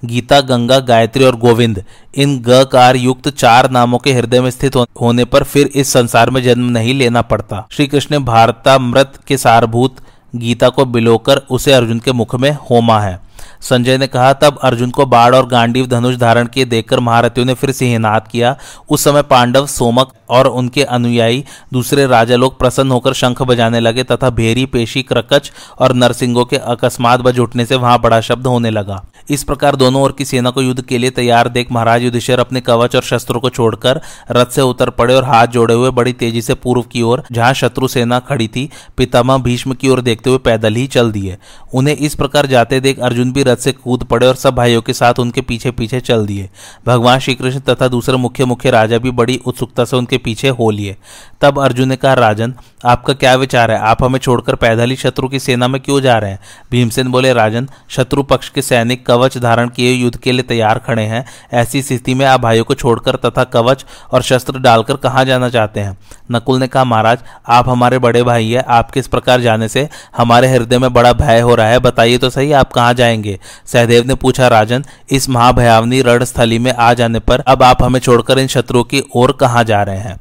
गीता, गंगा, गायत्री और गोविंद, इन गकार युक्त चार नामों के हृदय में स्थित होने पर फिर इस संसार में जन्म नहीं लेना पड़ता। श्री कृष्ण भारतामृत के सारभूत गीता को बिलोकर उसे अर्जुन के मुख में होमा है। संजय ने कहा, तब अर्जुन को बाढ़ और गांडीव धनुष धारण किए देखकर महारथियों ने फिर सिंहनाद किया। उस समय पांडव, सोमक और उनके अनुयायी, दूसरे राजा लोग प्रसन्न होकर शंख बजाने लगे तथा भेरी, पेशी, क्रकच और नरसिंहों के अकस्मात बज उठने से वहाँ बड़ा शब्द होने लगा। इस प्रकार दोनों ओर की सेना को युद्ध के लिए तैयार देख महाराज युधिष्ठिर अपने कवच और शस्त्रों को छोड़कर रथ से उतर पड़े और हाथ जोड़े हुए बड़ी तेज़ी से पूर्व की ओर, जहाँ शत्रु सेना खड़ी थी, पितामह भीष्म की ओर देखते हुए पैदल ही चल दिए। उन्हें इस प्रकार जाते देख अर्जुन भी रथ से कूद पड़े और सब भाइयों के साथ उनके पीछे पीछे चल दिए। भगवान श्री कृष्ण तथा दूसरे मुख्य मुख्य राजा भी बड़ी उत्सुकता से उनके पीछे हो लिए। तब अर्जुन ने कहा, राजन, आपका क्या विचार है? आप हमें छोड़कर पैदल ही शत्रु की सेना में क्यों जा रहे हैं? भीमसेन बोले, राजन, शत्रु पक्ष के सैनिक कवच धारण किए युद्ध के लिए तैयार खड़े हैं। ऐसी स्थिति में आप भाइयों को छोड़कर तथा कवच और शस्त्र डालकर कहाँ जाना चाहते हैं? नकुल ने कहा, महाराज, आप हमारे बड़े भाई हैं। आपके इस प्रकार जाने से हमारे हृदय में बड़ा भय हो रहा है। बताइए तो सही, आप कहाँ जाएँगे? सहदेव ने पूछा, राजन, इस महाभयावनी रणस्थली में आ जाने पर अब आप हमें छोड़कर इन शत्रुओं की ओर कहाँ जा रहे हैं?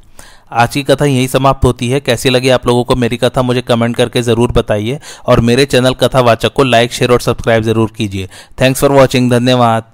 आज की कथा यही समाप्त होती है। कैसी लगी आप लोगों को मेरी कथा, मुझे कमेंट करके ज़रूर बताइए। और मेरे चैनल कथावाचक को लाइक, शेयर और सब्सक्राइब ज़रूर कीजिए। थैंक्स फॉर वॉचिंग, धन्यवाद।